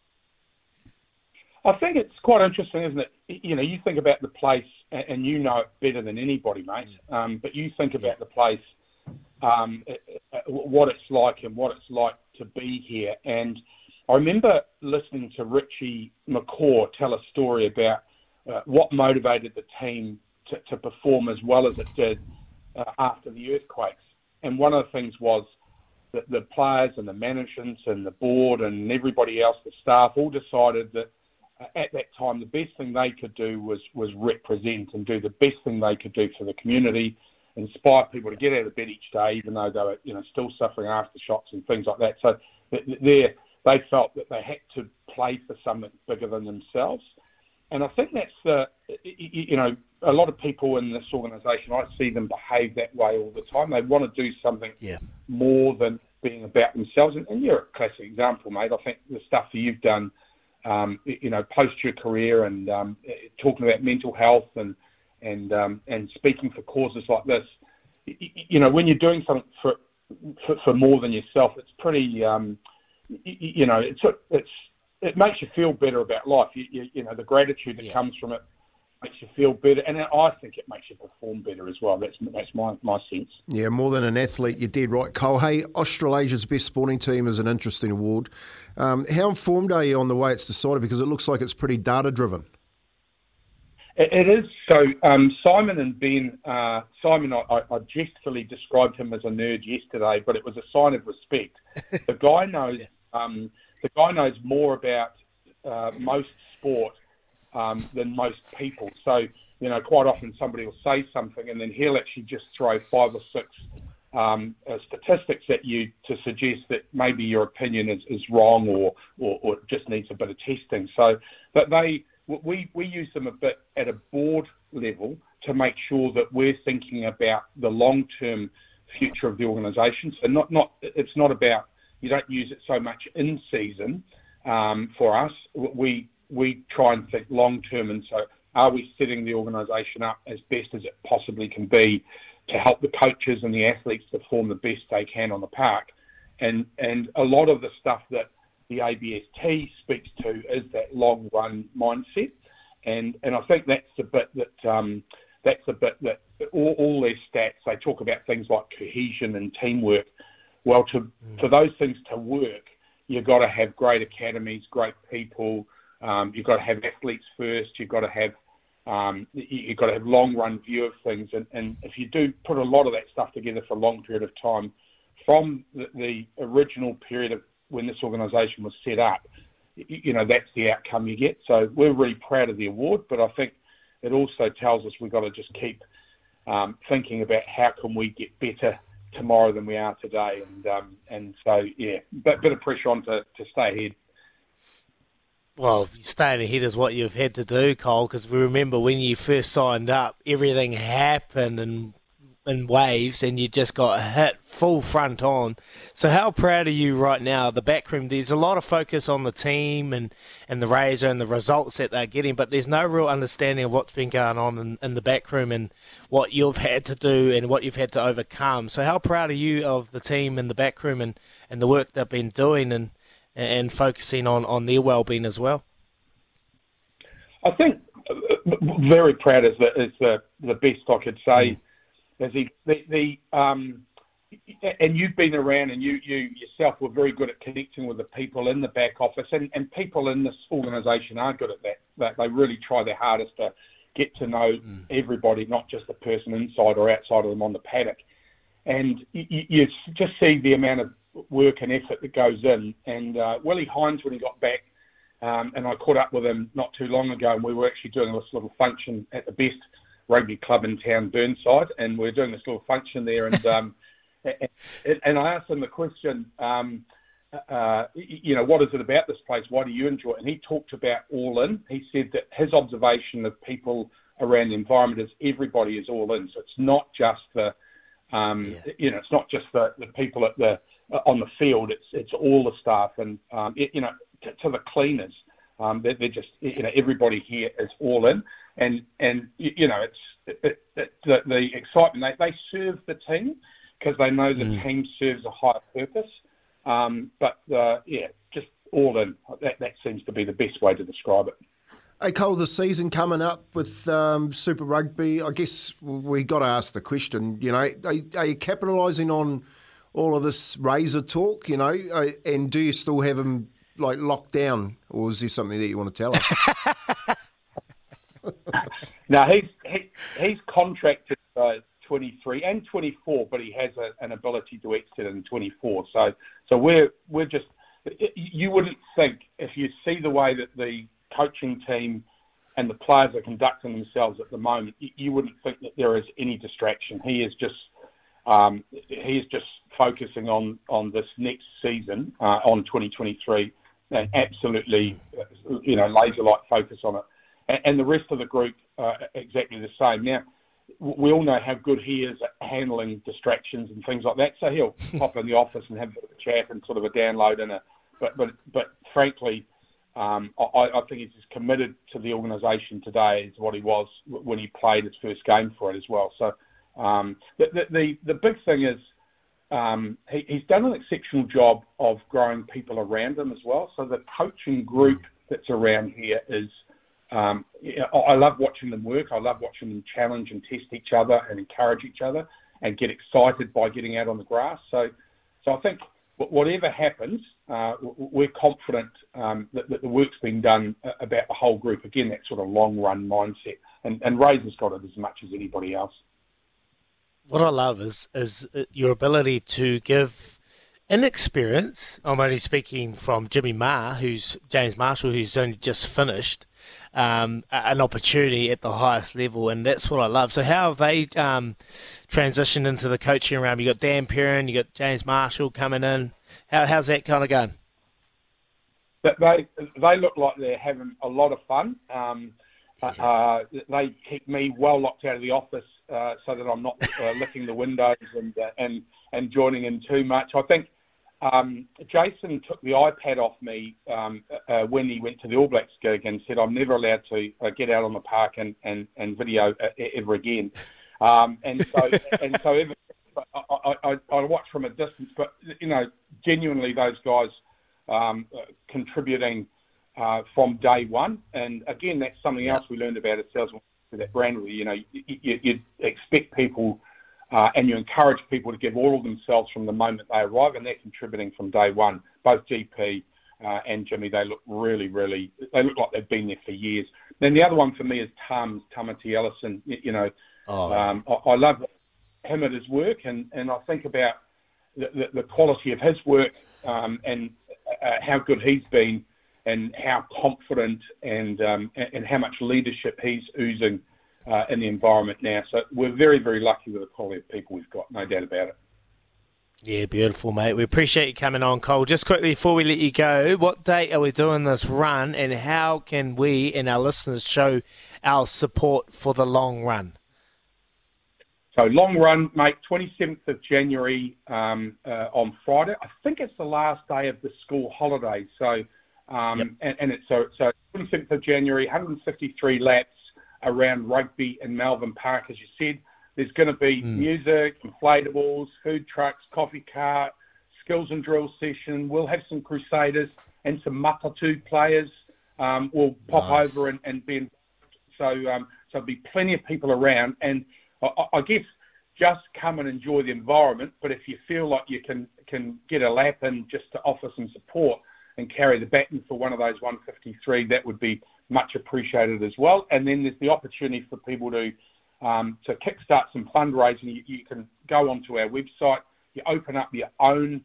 I think it's quite interesting, isn't it? You know, you think about the place, and you know it better than anybody, mate. Um, but you think about the place, um, what it's like, and what it's like to be here. And I remember listening to Richie McCaw tell a story about uh, what motivated the team to, to, perform as well as it did uh, after the earthquakes. And one of the things was that the players and the management and the board and everybody else, the staff, all decided that at that time the best thing they could do was was represent and do the best thing they could do for the community, inspire people to get out of bed each day, even though they were you know still suffering aftershocks and things like that. So they they felt that they had to play for something bigger than themselves, and I think that's the you know a lot of people in this organisation I see them behave that way all the time. They want to do something yeah. more than being about themselves, and, and you're a classic example, mate. I think the stuff that you've done um, you know, post your career and um, talking about mental health and and um, and speaking for causes like this. You know, when you're doing something for for, for more than yourself, it's pretty. Um, you know, it's it's it makes you feel better about life. You, you, you know, the gratitude that yeah. comes from it makes you feel better, and I think it makes you perform better as well. That's that's my my sense. Yeah, more than an athlete, you're dead right, Cole. Hey, Australasia's best sporting team is an interesting award. Um, how informed are you on the way it's decided? Because it looks like it's pretty data driven. It, it is. So um, Simon and Ben, uh, Simon, I, I, I jestfully described him as a nerd yesterday, but it was a sign of respect. the guy knows. Um, the guy knows more about uh, most sport um, than most people. So you know, quite often somebody will say something and then he'll actually just throw five or six um, uh, statistics at you to suggest that maybe your opinion is, is wrong or, or, or just needs a bit of testing. So, but they we, we use them a bit at a board level to make sure that we're thinking about the long term future of the organisation. So not not it's not about you don't use it so much in season um, for us. We we try and think long term, and so are we setting the organisation up as best as it possibly can be to help the coaches and the athletes perform the best they can on the park? And and a lot of the stuff that the ABST speaks to is that long run mindset, and and I think that's the bit that um, that's the bit that all, all their stats they talk about things like cohesion and teamwork. Well, to mm. for those things to work, you've got to have great academies, great people. Um, you've got to have athletes first. You've got to have um, you've got to have long run view of things, and, and if you do put a lot of that stuff together for a long period of time, from the, the original period of when this organisation was set up, you know, that's the outcome you get. So we're really proud of the award, but I think it also tells us we've got to just keep um, thinking about how can we get better tomorrow than we are today. And um, and so yeah, bit bit of pressure on to, to stay ahead. Well, staying ahead is what you've had to do, Cole. Because we remember when you first signed up, everything happened and in waves and you just got hit full front on. So how proud are you right now? The backroom, there's a lot of focus on the team and, and the Razor and the results that they're getting, but there's no real understanding of what's been going on in, in the backroom and what you've had to do and what you've had to overcome. So how proud are you of the team in the backroom and, and the work they've been doing and, and focusing on, on their well-being as well? I think uh, very proud is the, is the, the best I could say. Mm there's the, the, the um, and you've been around and you, you yourself were very good at connecting with the people in the back office and, and people in this organisation are good at that. That they really try their hardest to get to know mm. everybody, not just the person inside or outside of them on the paddock. And you, you just see the amount of work and effort that goes in. And uh, Willi Heinz, when he got back, um, and I caught up with him not too long ago, and we were actually doing this little function at the best rugby club in town, Burnside, and we are doing this little function there. And um, and, and, I asked him the question, um, uh, you know, what is it about this place? Why do you enjoy it? And he talked about all in. He said that his observation of people around the environment is everybody is all in. So it's not just the, um, yeah. you know, it's not just the, the people at the on the field. It's it's all the staff and um, it, you know to, to the cleaners. Um, they're, they're, just you know everybody here is all in and and you know it's it, it, the, the, excitement they, they serve the team because they know the mm. team serves a higher purpose. Um, but uh, yeah, just all in that that seems to be the best way to describe it. Hey Cole, the season coming up with um, Super Rugby, I guess we got to ask the question. You know, are, are you capitalising on all of this razor talk? You know, uh, and do you still have him like locked down, or is there something that you want to tell us? now he's he, he's contracted uh, 23 and 24, but he has a, an ability to exit in 24. So so we're we're just you wouldn't think if you see the way that the coaching team and the players are conducting themselves at the moment, you wouldn't think that there is any distraction. He is just um, he is just focusing on on this next season uh, on 2023 and absolutely you know laser like focus on it and, and the rest of the group uh, exactly the same. Now, we all know how good he is at handling distractions and things like that. So he'll pop in the office and have a chat and sort of a download and a. But but but frankly, um, I, I, think he's as committed to the organisation today as what he was when he played his first game for it as well. So um, the, the, the big thing is um, he, he's done an exceptional job of growing people around him as well. So the coaching group that's around here is um, I love watching them work. I love watching them challenge and test each other and encourage each other and get excited by getting out on the grass. So, so I think whatever happens, uh, we're confident um, that, that the work's been done uh, about the whole group. Again, that sort of long run mindset, and, and Razor's got it as much as anybody else. What I love is is uh, your ability to give inexperience. I'm only speaking from Jimmy Marr, who's James Marshall, who's only just finished um, an opportunity at the highest level, and that's what I love. So, how have they um, transitioned into the coaching realm? You got Dan Perrin, you got James Marshall coming in. How, how's that kind of going? They they look like they're having a lot of fun. Um, uh, uh, they keep me well locked out of the office uh, so that I'm not uh, licking the windows and uh, and and joining in too much. I think um, Jason took the iPad off me um, uh, when he went to the All Blacks gig and said I'm never allowed to uh, get out on the park and and, and video uh, ever again. Um, and so and so ever, I, I, I, I watch from a distance, but you know, genuinely those guys um, uh, contributing uh, from day one. And again, that's something else we learned about ourselves with that brand. review. You know, you, you, you expect people uh, and you encourage people to give all of themselves from the moment they arrive, and they're contributing from day one. Both GP uh, and Jimmy, they look really, really, they look like they've been there for years. Then the other one for me is Tums, Tamati Ellison. You, you know, Oh, um, I, I love him at his work, and, and I think about the, the, the quality of his work um, and uh, how good he's been, and how confident and um, and, how much leadership he's oozing uh, in the environment now. So we're very, very lucky with the quality of people we've got, no doubt about it. Yeah, beautiful, mate. We appreciate you coming on, Cole. Just quickly before we let you go, what date are we doing this run, and how can we and our listeners show our support for the long run? So long run, mate. Twenty seventh of January um, uh, on Friday. I think it's the last day of the school holiday. So, um, and, and it's so so twenty seventh of January, 153 laps around Rugby in Melbourne Park, as you said. There's going to be music, inflatables, food trucks, coffee cart, skills and drill session. We'll have some Crusaders and some Matatu players. Um, will pop Nice. over and, and be involved. So, um, so there'll be plenty of people around. And I, I- I guess just come and enjoy the environment. But if you feel like you can can get a lap in just to offer some support and carry the baton for one of those 153, that would be much appreciated as well. And then there's the opportunity for people to um, to kickstart some fundraising. You, you can go onto our website. You open up your own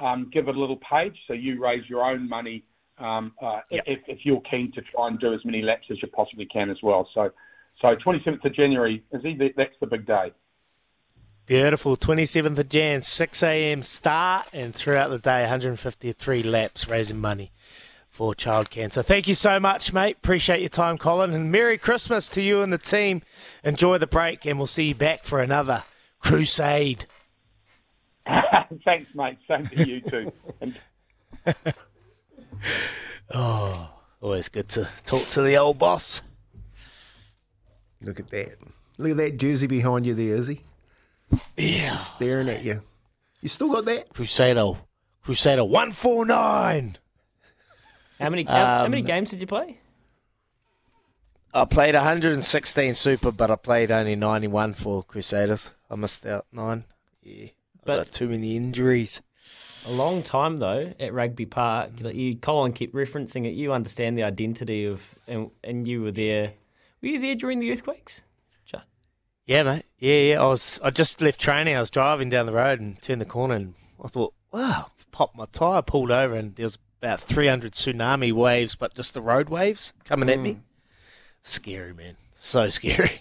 um, give it a little page, so you raise your own money um, uh, if, if you're keen to try and do as many laps as you possibly can as well. So, so 27th of January is that's the big day. Beautiful. 27th of Jan, 6 a.m. start, and throughout the day, 153 laps raising money for child cancer. Thank you so much, mate. Appreciate your time, Colin. And Merry Christmas to you and the team. Enjoy the break, and we'll see you back for another crusade. Thanks, mate. Same to you too. Oh, always good to talk to the old boss. Look at that. Look at that jersey behind you there, Izzy. Yeah. Staring at you. You still got that? Crusader, Crusader 149. How many how, how Um, many games did you play? I played 116 Super, but I played only 91 for Crusaders. I missed out nine. Yeah, I But- got too many injuries. A long time though at Rugby Park. Like you, Colin, keep referencing it. You understand the identity of, and, and you were there. Were you there during the earthquakes? Yeah, mate. Yeah, yeah. I was. I just left training. I was driving down the road and turned the corner, and I thought, wow, popped my tire, pulled over, and there was about 300 tsunami waves, but just the road waves coming at me. Scary, man. So scary.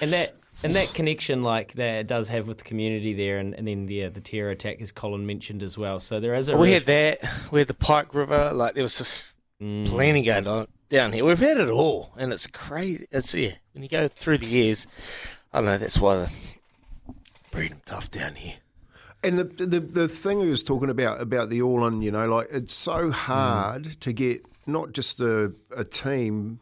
And that and that connection like that it does have with the community there, and, and then the the terror attack, as Colin mentioned as well. So there is a we had that. We had the Pike River. Like there was just Mm. plenty going on down here. We've had it all, and it's crazy. It's yeah. When you go through the years, I don't know. That's why they breed 'em tough down here. And the, the the thing we was talking about about the all in, you know, like it's so hard to get not just a, a team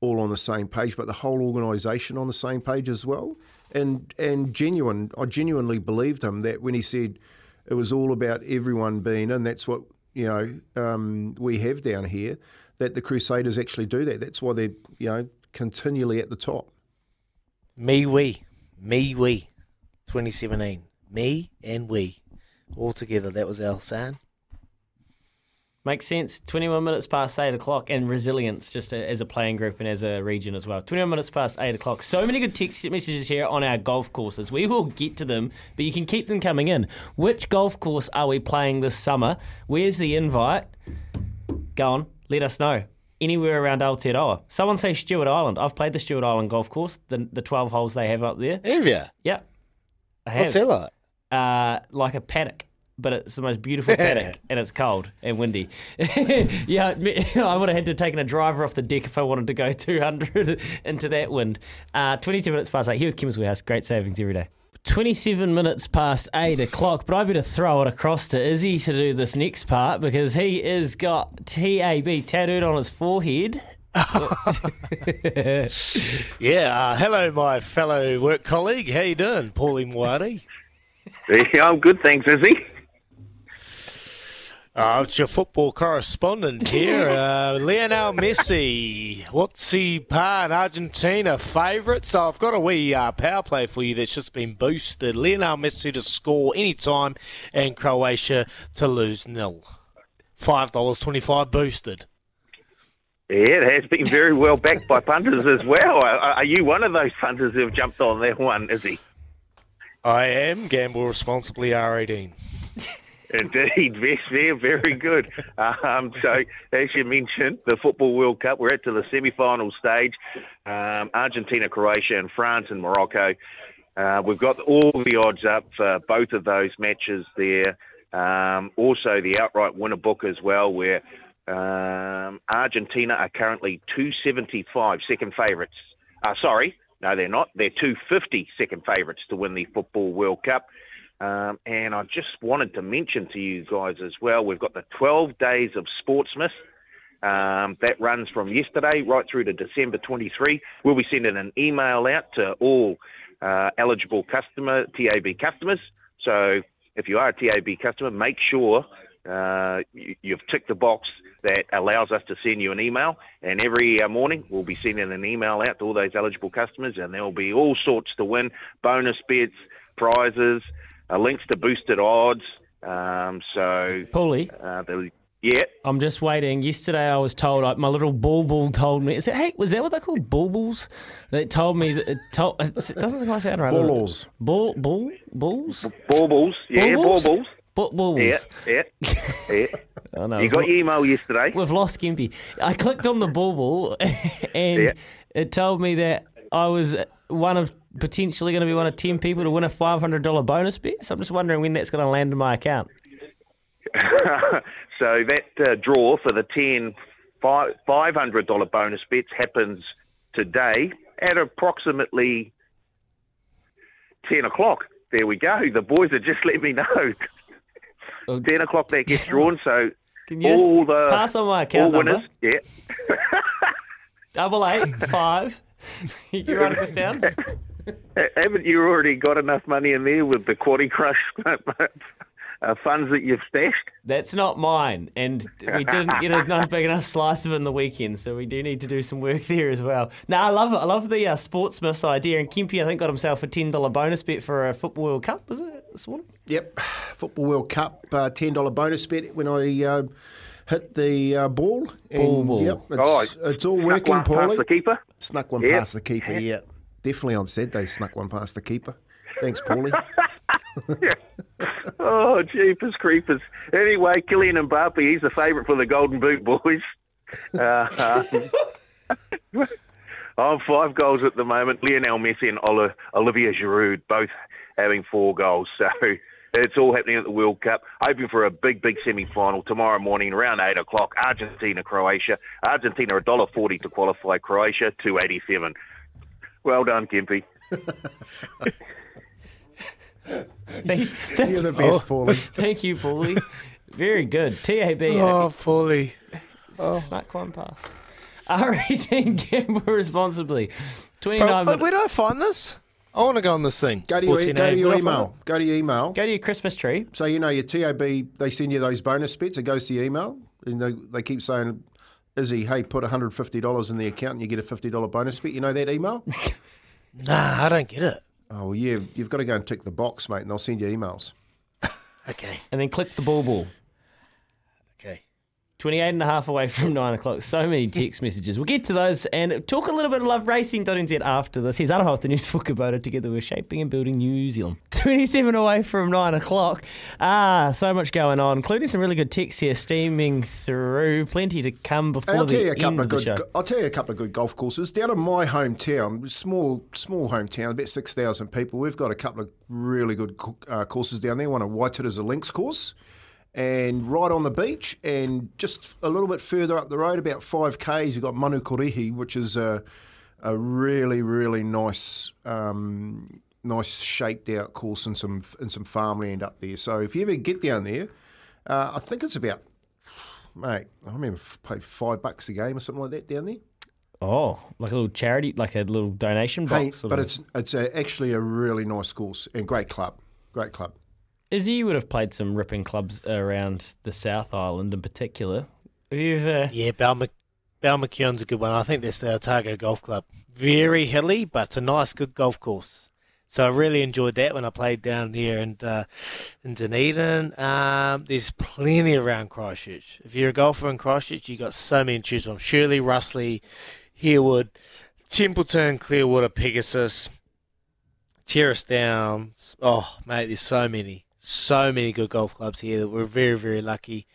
all on the same page, but the whole organisation on the same page as well. And and genuine, I genuinely believed him that when he said it was all about everyone being in. That's what you know um, we have down here. That the Crusaders actually do that. That's why they're you know continually at the top. Me, we, me, we, 2017. Me and we. all together. that was our saying. Makes sense. 21 minutes past 8 o'clock and resilience just as a playing group and as a region as well. 21 minutes past 8 o'clock. So many good text messages here on our golf courses. We will get to them, but you can keep them coming in. Which golf course are we playing this summer? Where's the invite? Go on, let us know. Anywhere around Aotearoa. Someone say Stewart Island. I've played the Stewart Island golf course, the, the 12 holes they have up there. Have you? Yep. I have. What's that like? Uh, like a paddock, but it's the most beautiful paddock, and it's cold and windy. yeah, me- I would have had to have taken a driver off the deck if I wanted to go 200 into that wind. Uh, 22 minutes past eight. Here with Kim's Warehouse. Great savings every day. 27 minutes past 8 o'clock, but I better throw it across to Izzy to do this next part because he has got TAB tattooed on his forehead. Yeah, uh, hello, my fellow work colleague. How you doing, Paulie Mwari? Yeah, I'm good, thanks, Izzy. Uh, it's your football correspondent here, uh, Lionel Messi. What's he par in Argentina? Favourites? So I've got a wee uh, power play for you that's just been boosted. Lionel Messi to score any time and Croatia to lose nil. $5.25 boosted. Yeah, it has been very well backed by punters as well. Are, are you one of those punters who have jumped on that one, Is he? I am. Gamble responsibly, R18. Indeed, yes, very, very good. Um, so, as you mentioned, the Football World Cup, we're at to the semi-final stage. Um, Argentina, Croatia, and France and Morocco. Uh, we've got all the odds up for both of those matches there. Um, also, the outright winner book as well, where um, Argentina are currently 275 second favourites. Uh, sorry, no, they're not. They're 250 second favourites to win the Football World Cup. Um, and I just wanted to mention to you guys as well, we've got the 12 days of Sportsmith. Um, that runs from yesterday right through to December 23. We'll be sending an email out to all uh, eligible customer TAB customers. So if you are a TAB customer, make sure uh, you, you've ticked the box that allows us to send you an email. And every uh, morning, we'll be sending an email out to all those eligible customers, and there will be all sorts to win bonus bets, prizes, uh, links to boosted odds. Um, so, Paulie? uh, the, yeah, I'm just waiting. Yesterday, I was told like, my little bulbul told me. Is it, hey, was that what they call bulbuls? They told me that it told. It doesn't quite sound right. does it? Bulls. Bull, bull, bulls. baubles. Yeah, Baubles? baubles. Bu- bulls. Yeah, yeah, yeah. I know. You got your email yesterday. We've lost Gimpy. I clicked on the bulbul and Yeah. it told me that I was one of potentially going to be one of 10 people to win a $500 bonus bet. So I'm just wondering when that's going to land in my account. so that uh, draw for the 10 $500 bonus bets happens today at approximately 10 o'clock. There we go. The boys have just let me know. 10 o'clock that gets drawn, so Can you all the pass on my account all number? winners, yeah. Double eight, five. you writing this down? Haven't you already got enough money in there with the Quaddy Crush uh, funds that you've stashed? That's not mine, and we didn't get a nice big enough slice of it in the weekend, so we do need to do some work there as well. Now I love it. I love the uh, Sportsmiths idea, and Kempy I think got himself a ten dollar bonus bet for a football World Cup. Was it this morning? Yep, Football World Cup, uh, ten dollar bonus bet when I uh, hit the uh, ball. And, Ball, ball. Yep, it's, Oh, it's all snuck working, one past the keeper? Snuck one Yep. past the keeper. Yeah, definitely on Saturday. Snuck one past the keeper. Thanks, Paulie. Oh, jeepers creepers. Anyway, Kylian Mbappe, he's the favourite for the Golden Boot, boys. Uh, um, I'm five goals at the moment. Lionel Messi and Oli- Olivier Giroud both having four goals. So it's all happening at the World Cup. Hoping for a big, big semi-final tomorrow morning around 8 o'clock. Argentina, Croatia. Argentina, $1.40 to qualify. Croatia, 287 Well done, Gimpy. Thank, You're the best, oh. Paulie. Thank you, Paulie. Very good. TAB. Oh, Paulie. Snuck one oh. past. R18 gamble responsibly. 29 Bro, minutes. where do I find this? I want to go on this thing. Go to your, 14 go to your Where do I find email. Go to your email. Go to your Christmas tree. So you know your TAB, they send you those bonus bets. It goes to your email, and they, they keep saying, "Izzy, hey, put one hundred fifty dollars in the account, and you get a fifty dollar bonus bet." You know that email? Nah, I don't get it. Oh well, yeah, you've got to go and tick the box, mate, and they'll send you emails. Okay. And then click the ball ball. Okay. 28 and a half away from 9 o'clock. So many text messages. We'll get to those and talk a little bit of Love Racing.nz after this. Here's Aroha with the news for Kubota. Together we're shaping and building New Zealand. 27 away from 9 o'clock. Ah, so much going on, including some really good texts here steaming through. Plenty to come before I'll the tell you a end couple of of the show. I'll tell you a couple of good golf courses down in my hometown. Small, small hometown, about six thousand people. We've got a couple of really good uh, courses down there. One at Whitehead is a links course, and right on the beach, and just a little bit further up the road, about five k's, you've got Manukorihi, which is a a really, really nice. Um, Nice shaped out course and some and some farmland up there. So if you ever get down there, uh, I think it's about mate. I remember paid five bucks a game or something like that down there. Oh, like a little charity, like a little donation box. sort but it's it's a, actually a really nice course and great club, great club. Izzy, you would have played some ripping clubs around the South Island in particular. Have you ever? Yeah, Balmac- Balmacewen's a good one. I think that's the Otago Golf Club. Very hilly, but it's a nice, good golf course. So I really enjoyed that when I played down there uh, in Dunedin. Um, there's plenty around Christchurch. If you're a golfer in Christchurch, you've got so many to choose from. Shirley, Russley, Harewood, Templeton, Clearwater, Pegasus, Terrace Downs. Oh, mate, there's so many. So many good golf clubs here that we're very, very lucky.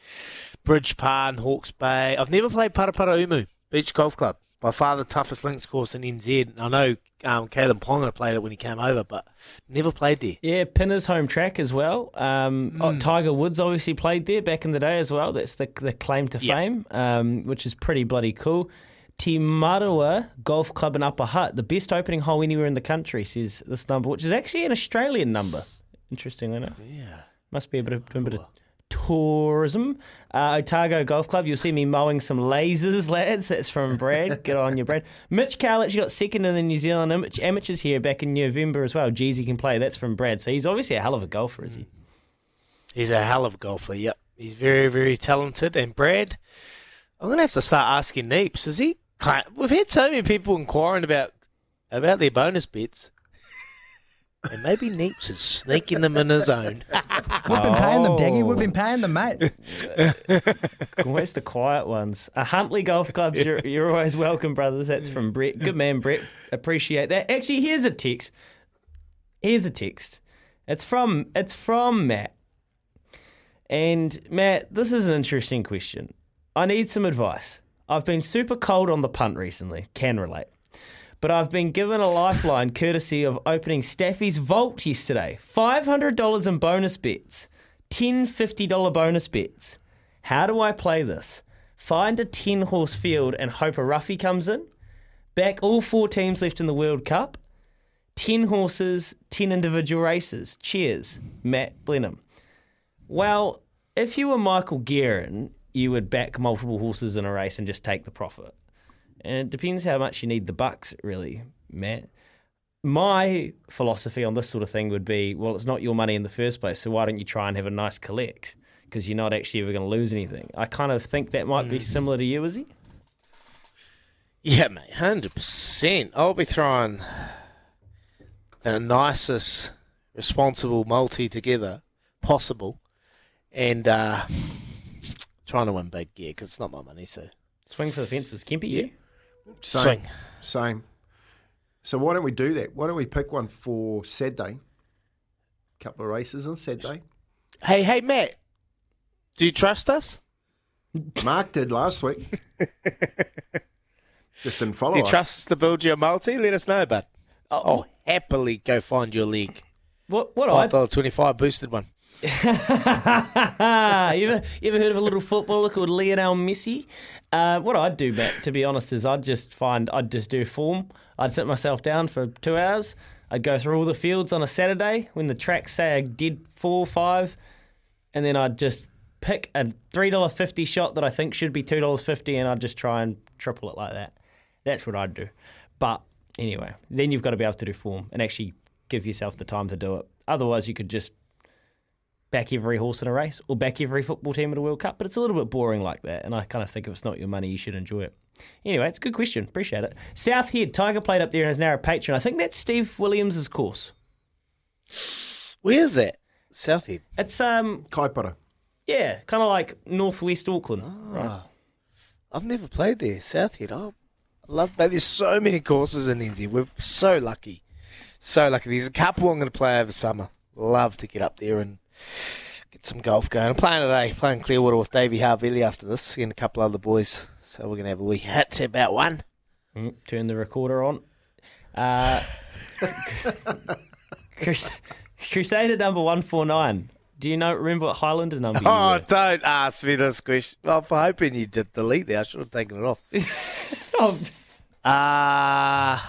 Bridge Pa and Hawke's Bay. I've never played Paraparaumu Beach Golf Club. By far the toughest links course in NZ. I know um, Kalyn Ponga played it when he came over, but never played there. Yeah, Pinner's home track as well. Um, oh, Tiger Woods obviously played there back in the day as well. That's the the claim to Yeah. fame, um, which is pretty bloody cool. Te Marua Golf Club in Upper Hutt, the best opening hole anywhere in the country, says this number, which is actually an Australian number. Interestingly enough. Yeah. Must be a bit of, doing a bit of tourism. Uh, Otago Golf Club, you'll see me mowing some lasers, lads. That's from Brad. Get on your Brad. Mitch Carl actually got second in the New Zealand Am- amateurs here back in November as well. Jeezy can play. That's from Brad. So he's obviously a hell of a golfer, is he? He's a hell of a golfer, yep. He's very, very talented. And Brad, I'm going to have to start asking Neeps. Is he. We've had so many people inquiring about about their bonus bets. And maybe Neeps is sneaking them in his own. We've been paying them, Daggy. We've been paying them, mate. Where's the quiet ones? A Huntly Golf Clubs, you're, you're always welcome, brothers. That's from Brett. Good man, Brett. Appreciate that. Actually, here's a text. Here's a text. It's from it's from Matt. And Matt, this is an interesting question. I need some advice. I've been super cold on the punt recently. Can relate. But I've been given a lifeline courtesy of opening Staffy's Vault yesterday. $500 in bonus bets. 10 $50 bonus bets. How do I play this? Find a 10 horse field and hope a roughie comes in. Back all four teams left in the World Cup. 10 horses, 10 individual races. Cheers, Matt Blenheim. Well, if you were Michael Guerin, you would back multiple horses in a race and just take the profit. And it depends how much you need the bucks, really, Matt. My philosophy on this sort of thing would be well, it's not your money in the first place, so why don't you try and have a nice collect? Because you're not actually ever going to lose anything. I kind of think that might be similar to you, is he? Yeah, mate, hundred percent. I'll be throwing the nicest, responsible multi together possible, and uh, trying to win big gear because it's not my money. So Swing for the fences. Kempy, you? Same, Swing. Same. So why don't we do that? Why don't we pick one for Saturday? Couple of races on Saturday. Hey, hey, Matt, do you trust us? Mark did last week. Just didn't follow Do you us. trust us to build your multi? Let us know, bud. Oh, I'll happily go find your league. What? What? Five I dollar twenty five boosted one. you ever you ever heard of a little footballer called Lionel Messi? Uh, what I'd do, Matt, to be honest, is I'd just find I'd just do form. I'd sit myself down for two hours. I'd go through all the fields on a Saturday when the tracks say I did four, five, and then I'd just pick a three dollar fifty shot that I think should be two dollars fifty, and I'd just try and triple it like that. That's what I'd do. But anyway, then you've got to be able to do form and actually give yourself the time to do it. Otherwise, you could just back every horse in a race or back every football team at a World Cup, but it's a little bit boring like that. And I kind of think if it's not your money, you should enjoy it. Anyway, it's a good question. Appreciate it. South Head, Tiger played up there and is now a patron. I think that's Steve Williams' course. Where's that? South Head. It's um Kaipara. yeah, kind of like northwest Auckland. Right. Ah. I've never played there. Southhead. Oh, I love, but there's so many courses in NZ. We're so lucky. So lucky. There's a couple I'm going to play over summer. Love to get up there and get some golf going. I'm playing today, playing Clearwater with Davey Harvelli after this, and a couple other boys. So we're going to have a wee hit to about one. Mm, turn the recorder on. Uh, Crus- Crusader number one four nine. Do you know? Remember what Highlander number? you Oh, were? don't ask me this question. I'm hoping you did delete that. I should have taken it off. oh, uh,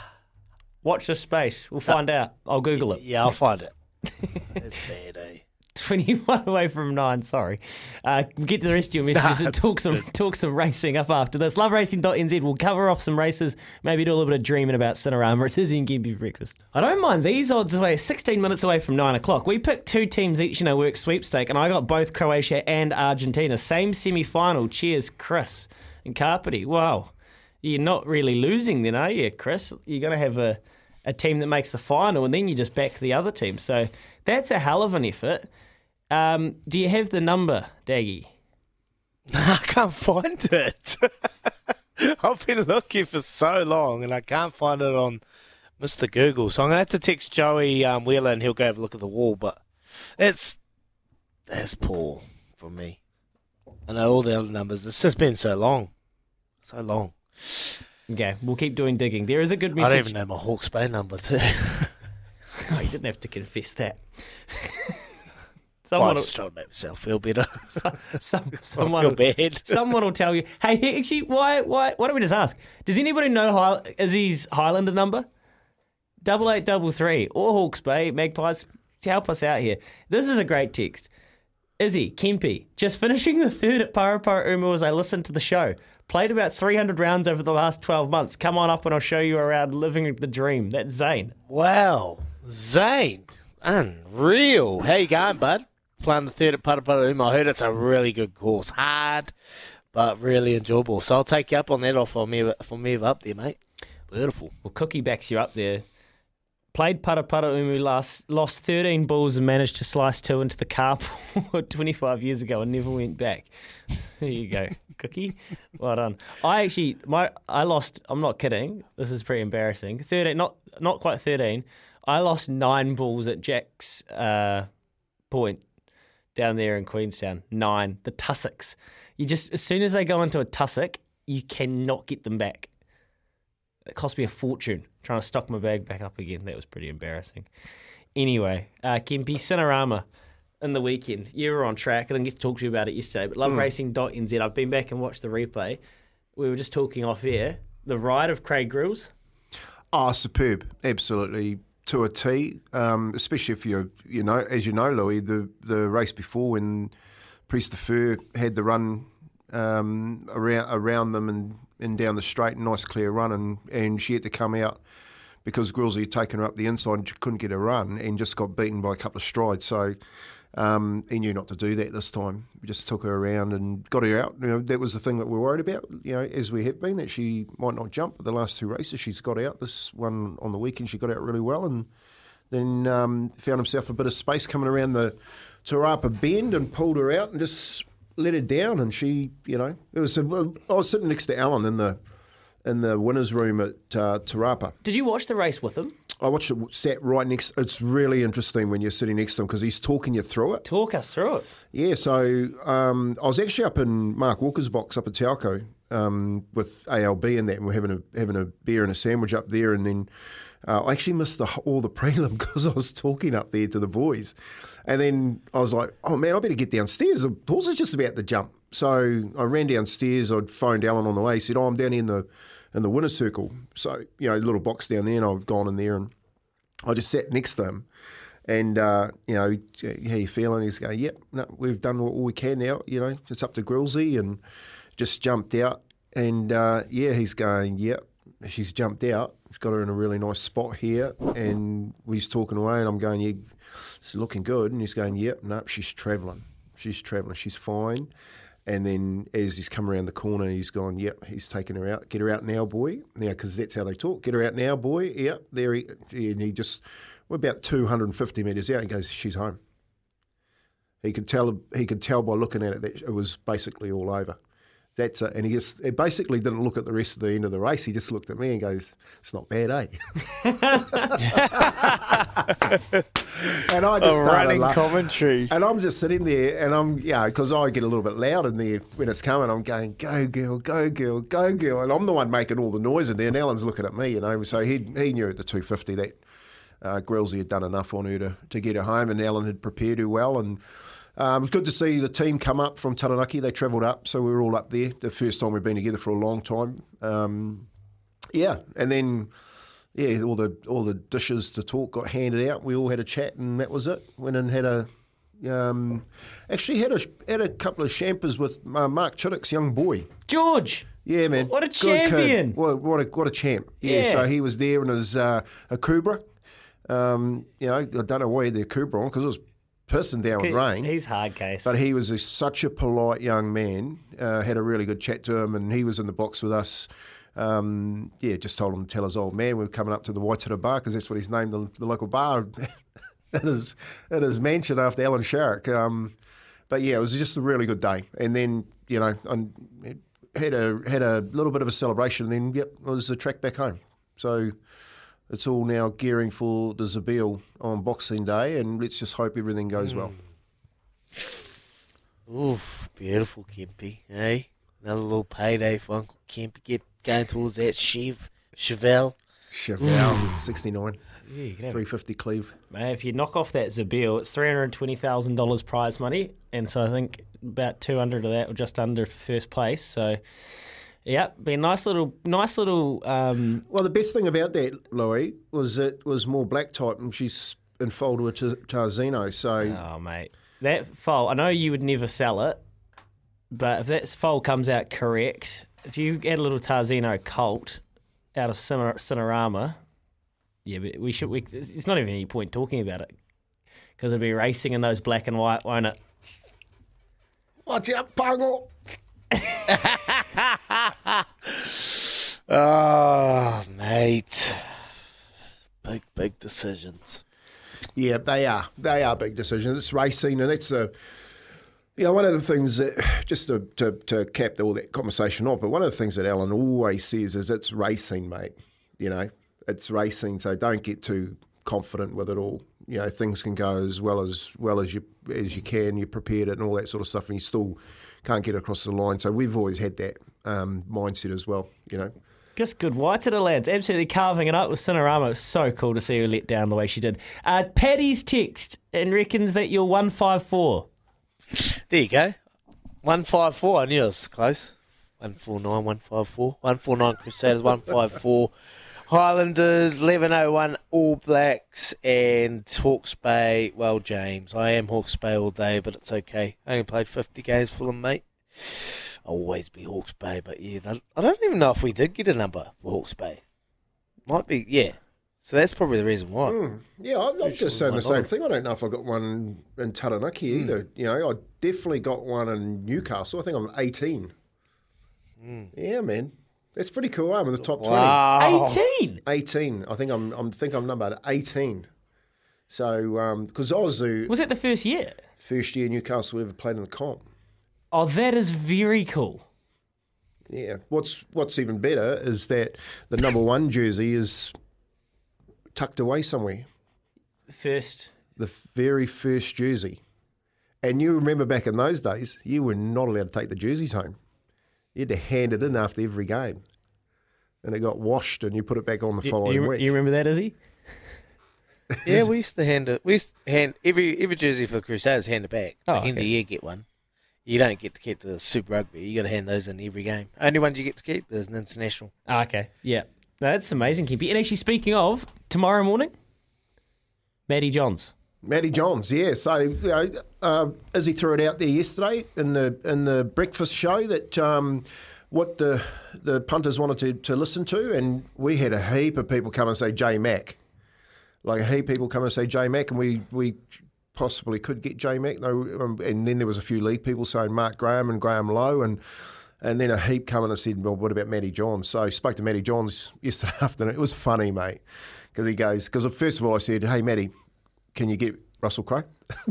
watch this space. We'll find out. I'll Google it. Yeah, I'll find it. It's bad, eh? 21 away from nine. Sorry. Uh, we'll get to the rest of your messages Nah, and talk some talk some racing up after this. LoveRacing.nz. We'll cover off some races, maybe do a little bit of dreaming about Cinerama. It's Izzy and Gimpy for breakfast. I don't mind these odds away, 16 minutes away from nine o'clock. We picked two teams each in our work sweepstake, and I got both Croatia and Argentina. Same semi final. Cheers, Chris and Carpety. Wow. You're not really losing then, are you, Chris? You're going to have a, a team that makes the final, and then you just back the other team. So that's a hell of an effort. Um, do you have the number, Daggy? I can't find it. I've been looking for so long and I can't find it on Mr. Google. So I'm going to have to text Joey um, Wheeler and he'll go have a look at the wall. But it's that's poor from me. I know all the other numbers. It's just been so long. So long. Okay, we'll keep doing digging. There is a good message. I don't even know my Hawke's Bay number too. Oh, you didn't have to confess that. Well, Someone I'm will, just trying to make myself feel better. some, I someone, feel bad. someone will tell you, hey, actually, why, why, why don't we just ask? Does anybody know High, Izzy's Highlander number? Double eight double three or Hawke's Bay Magpies. Help us out here. This is a great text. Izzy Kempi just finishing the third at Paraparaumu as I listened to the show. Played about 300 rounds over the last 12 months. Come on up and I'll show you around living the dream. That's Zane. Wow. Zane. Unreal. How you going, bud? Playing the third at Parapara I heard it's a really good course. Hard, but really enjoyable. So I'll take you up on that offer if I move, up there, mate. Beautiful. Well, Cookie backs you up there. Played Paraparaumu last, lost 13 balls and managed to slice two into the carpool 25 years ago and never went back. There you go, Cookie. Well done. I actually, my, I lost. I'm not kidding. This is pretty embarrassing. 13, not not quite 13. I lost nine balls at Jack's uh, Point down there in Queenstown. Nine. The tussocks. You just as soon as they go into a tussock, you cannot get them back. It cost me a fortune trying to stock my bag back up again. That was pretty embarrassing. Anyway, uh, Kempi, Cinerama in the weekend. You were on track. I didn't get to talk to you about it yesterday, but loveracing.nz. I've been back and watched the replay. We were just talking off air. The ride of Craig Grylls. Oh, superb. Absolutely to a T. Um, especially if you're, you know, as you know, Louis, the, the race before when Priest Fur had the run um, around around them and, and down the straight, nice clear run, and, and she had to come out because Gryllsy had taken her up the inside and couldn't get a run and just got beaten by a couple of strides. So um, he knew not to do that this time. We just took her around and got her out. You know, that was the thing that we are worried about, you know, as we have been, that she might not jump. But the last two races, she's got out. This one on the weekend, she got out really well and then um, found himself a bit of space coming around the Te Rapa bend and pulled her out and just let her down. And she, you know, it was. A, I was sitting next to Alan in the in the winners' room at uh, Te Rapa. Did you watch the race with him? I watched it, sat right next. It's really interesting when you're sitting next to him because he's talking you through it. Talk us through it. Yeah, so um, I was actually up in Mark Walker's box up at Tauco um, with ALB and that, and we're having a having a beer and a sandwich up there, and then uh, I actually missed the, all the prelim because I was talking up there to the boys, and then I was like, "Oh man, I better get downstairs. The horse is just about to jump." So I ran downstairs. I'd phoned Alan on the way. He said, "Oh, I'm down in the in the winner's circle." So you know, little box down there, and I've gone in there and I just sat next to him. And uh, you know, how you feeling? He's going, "Yep, no, we've done all we can now. You know, it's up to Gryllsy." And just jumped out. And uh, yeah, he's going, "Yep." She's jumped out. She's got her in a really nice spot here. And he's talking away, and I'm going, "Yeah, it's looking good." And he's going, "Yep, no, she's travelling. She's travelling. She's fine." And then as he's come around the corner, he's gone, yep, he's taken her out. Get her out now, boy. Now, because that's how they talk. Get her out now, boy. Yep, there he, and he just, we're about 250 metres out. He goes, she's home. He could tell. He could tell by looking at it that it was basically all over. That's it. And he just he basically didn't look at the rest of the end of the race. He just looked at me and goes, "It's not bad, eh?" and I just A started running laugh- commentary. And I'm just sitting there, and I'm yeah, because I get a little bit loud in there when it's coming. I'm going, "Go girl, go girl, go girl," and I'm the one making all the noise in there. And Alan's looking at me, you know. So he he knew at the 250 that uh, Gryllsy had done enough on her to, to get her home, and Alan had prepared her well. And um, it was good to see the team come up from Taranaki. They travelled up, so we were all up there. The first time we've been together for a long time. Um, yeah, and then yeah, all the all the dishes to talk got handed out. We all had a chat, and that was it. Went and had a. Um, actually, had a had a couple of champers with uh, Mark Chittick's young boy George. Yeah, man. What a Good champion. What, what a what a champ. Yeah. Yeah. So he was there in his uh, a Cobra. Um, you know, I don't know why he had the Cobra on because it was pissing down with rain. He's hard case. But he was a, such a polite young man. Uh, had a really good chat to him, and he was in the box with us. Um, yeah, just told him to tell his old man we are coming up to the Waitara Bar because that's what he's named the, the local bar in his in his mansion after Alan Sharrock. Um, but yeah, it was just a really good day. And then you know, I had a had a little bit of a celebration. And then yep, it was the track back home. So it's all now gearing for the Zabeel on Boxing Day, and let's just hope everything goes well. Oof, beautiful Kempy, eh? Another little payday for Uncle Kempy. Get going towards that Chev, Chevelle. Chevelle, 69. Yeah, you can have 350 cleave. Mate, if you knock off that Zabeel, it's three hundred twenty thousand dollars prize money, and so I think about two hundred of that, or just under, for first place. So, yeah, be a nice little, nice little. Um, Well, the best thing about that, Louis, was it was more black type, and she's enfolded with Tar- Tarzino. So, oh mate, that foal. I know you would never sell it, but if that foal comes out correct, if you add a little Tarzino colt out of Cinema- Cinerama, yeah, but we should. We, it's not even any point talking about it because it'd be racing in those black and white, won't it? watch out, Pango. Oh, mate. Big, big decisions. Yeah, they are. They are big decisions. It's racing, and it's a. You know, one of the things that, just to, to, to cap all that conversation off, but one of the things that Alan always says is it's racing, mate. You know, it's racing, so don't get too confident with it all. You know, things can go as well as well as you as you can. You prepared it and all that sort of stuff, and you still can't get across the line. So we've always had that um, mindset as well. You know. Just good white to the lads. Absolutely carving it up with Cinerama. It was so cool to see her let down the way she did. Uh, Paddy's text and reckons that you're 154. There you go. 154. I knew it was close. 149, 154. 149 Crusaders, 154 Highlanders, 1101 All Blacks, and Hawke's Bay. Well, James, I am Hawke's Bay all day, but it's okay. I only played 50 games for them, mate. I'll always be Hawke's Bay, but yeah, I don't even know if we did get a number for Hawke's Bay. Might be, yeah. So that's probably the reason why. Mm. Yeah, I'm, I'm just saying the same thing. I don't know if I got one in Taranaki either. You know, I definitely got one in Newcastle. I think I'm 18. Yeah, man, that's pretty cool. Eh? I'm in the top Wow. 20. 18? 18. I think I'm. I'm think I'm numbered 18. So, um, because Ozu Was it the first year? first year Newcastle ever played in the comp. Oh, that is very cool. Yeah. What's What's even better is that the number one jersey is tucked away somewhere. First. the very first jersey. And you remember back in those days, you were not allowed to take the jerseys home. You had to hand it in after every game. And it got washed and you put it back on the You, following you, week. you remember that, Izzy? Yeah, we used to hand it. We used to hand every every jersey for Crusaders hand it back. Oh, like End of okay. year, get one. You don't get to keep the Super Rugby. You got to hand those in every game. Only ones you get to keep is an international. Oh, okay. Yeah. No, that's amazing, Kimpy. And actually, speaking of, tomorrow morning, Matty Johns. Matty Johns, yeah. So you know, uh, threw it out there yesterday in the in the breakfast show that um, what the the punters wanted to, to listen to, and we had a heap of people come and say J Mac, like a heap of people come and say J Mac, and we we possibly could get J Mac, um, and then there was a few league people saying Mark Graham and Graham Lowe, and and then a heap coming and said, well, what about Matty Johns? So I spoke to Matty Johns yesterday afternoon. It was funny, mate, because he goes, because first of all I said, hey Matty, can you get Russell Crowe.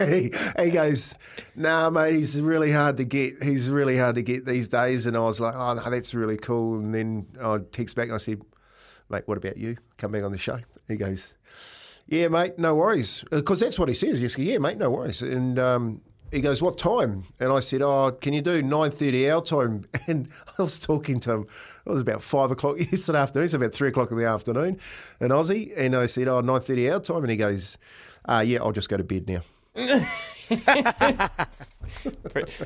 and he, he goes, nah, mate, he's really hard to get. He's really hard to get these days. And I was like, oh, no, that's really cool. And then I text back and I said, mate, what about you? Come back on the show. He goes, yeah, mate, no worries. Because that's what he says. He go, yeah, mate, no worries. And um, he goes, what time? And I said, oh, can you do 9.30 our time? And I was talking to him. It was about 5 o'clock yesterday afternoon. It's about 3 o'clock in the afternoon in Aussie. And I said, oh, 9.30 our time. And he goes, uh, yeah, I'll just go to bed now.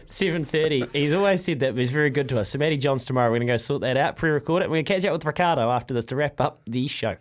Seven thirty. He's always said that, he's very good to us. So Matty Johns tomorrow. We're going to go sort that out, pre-record it. We're going to catch up with Ricardo after this to wrap up the show.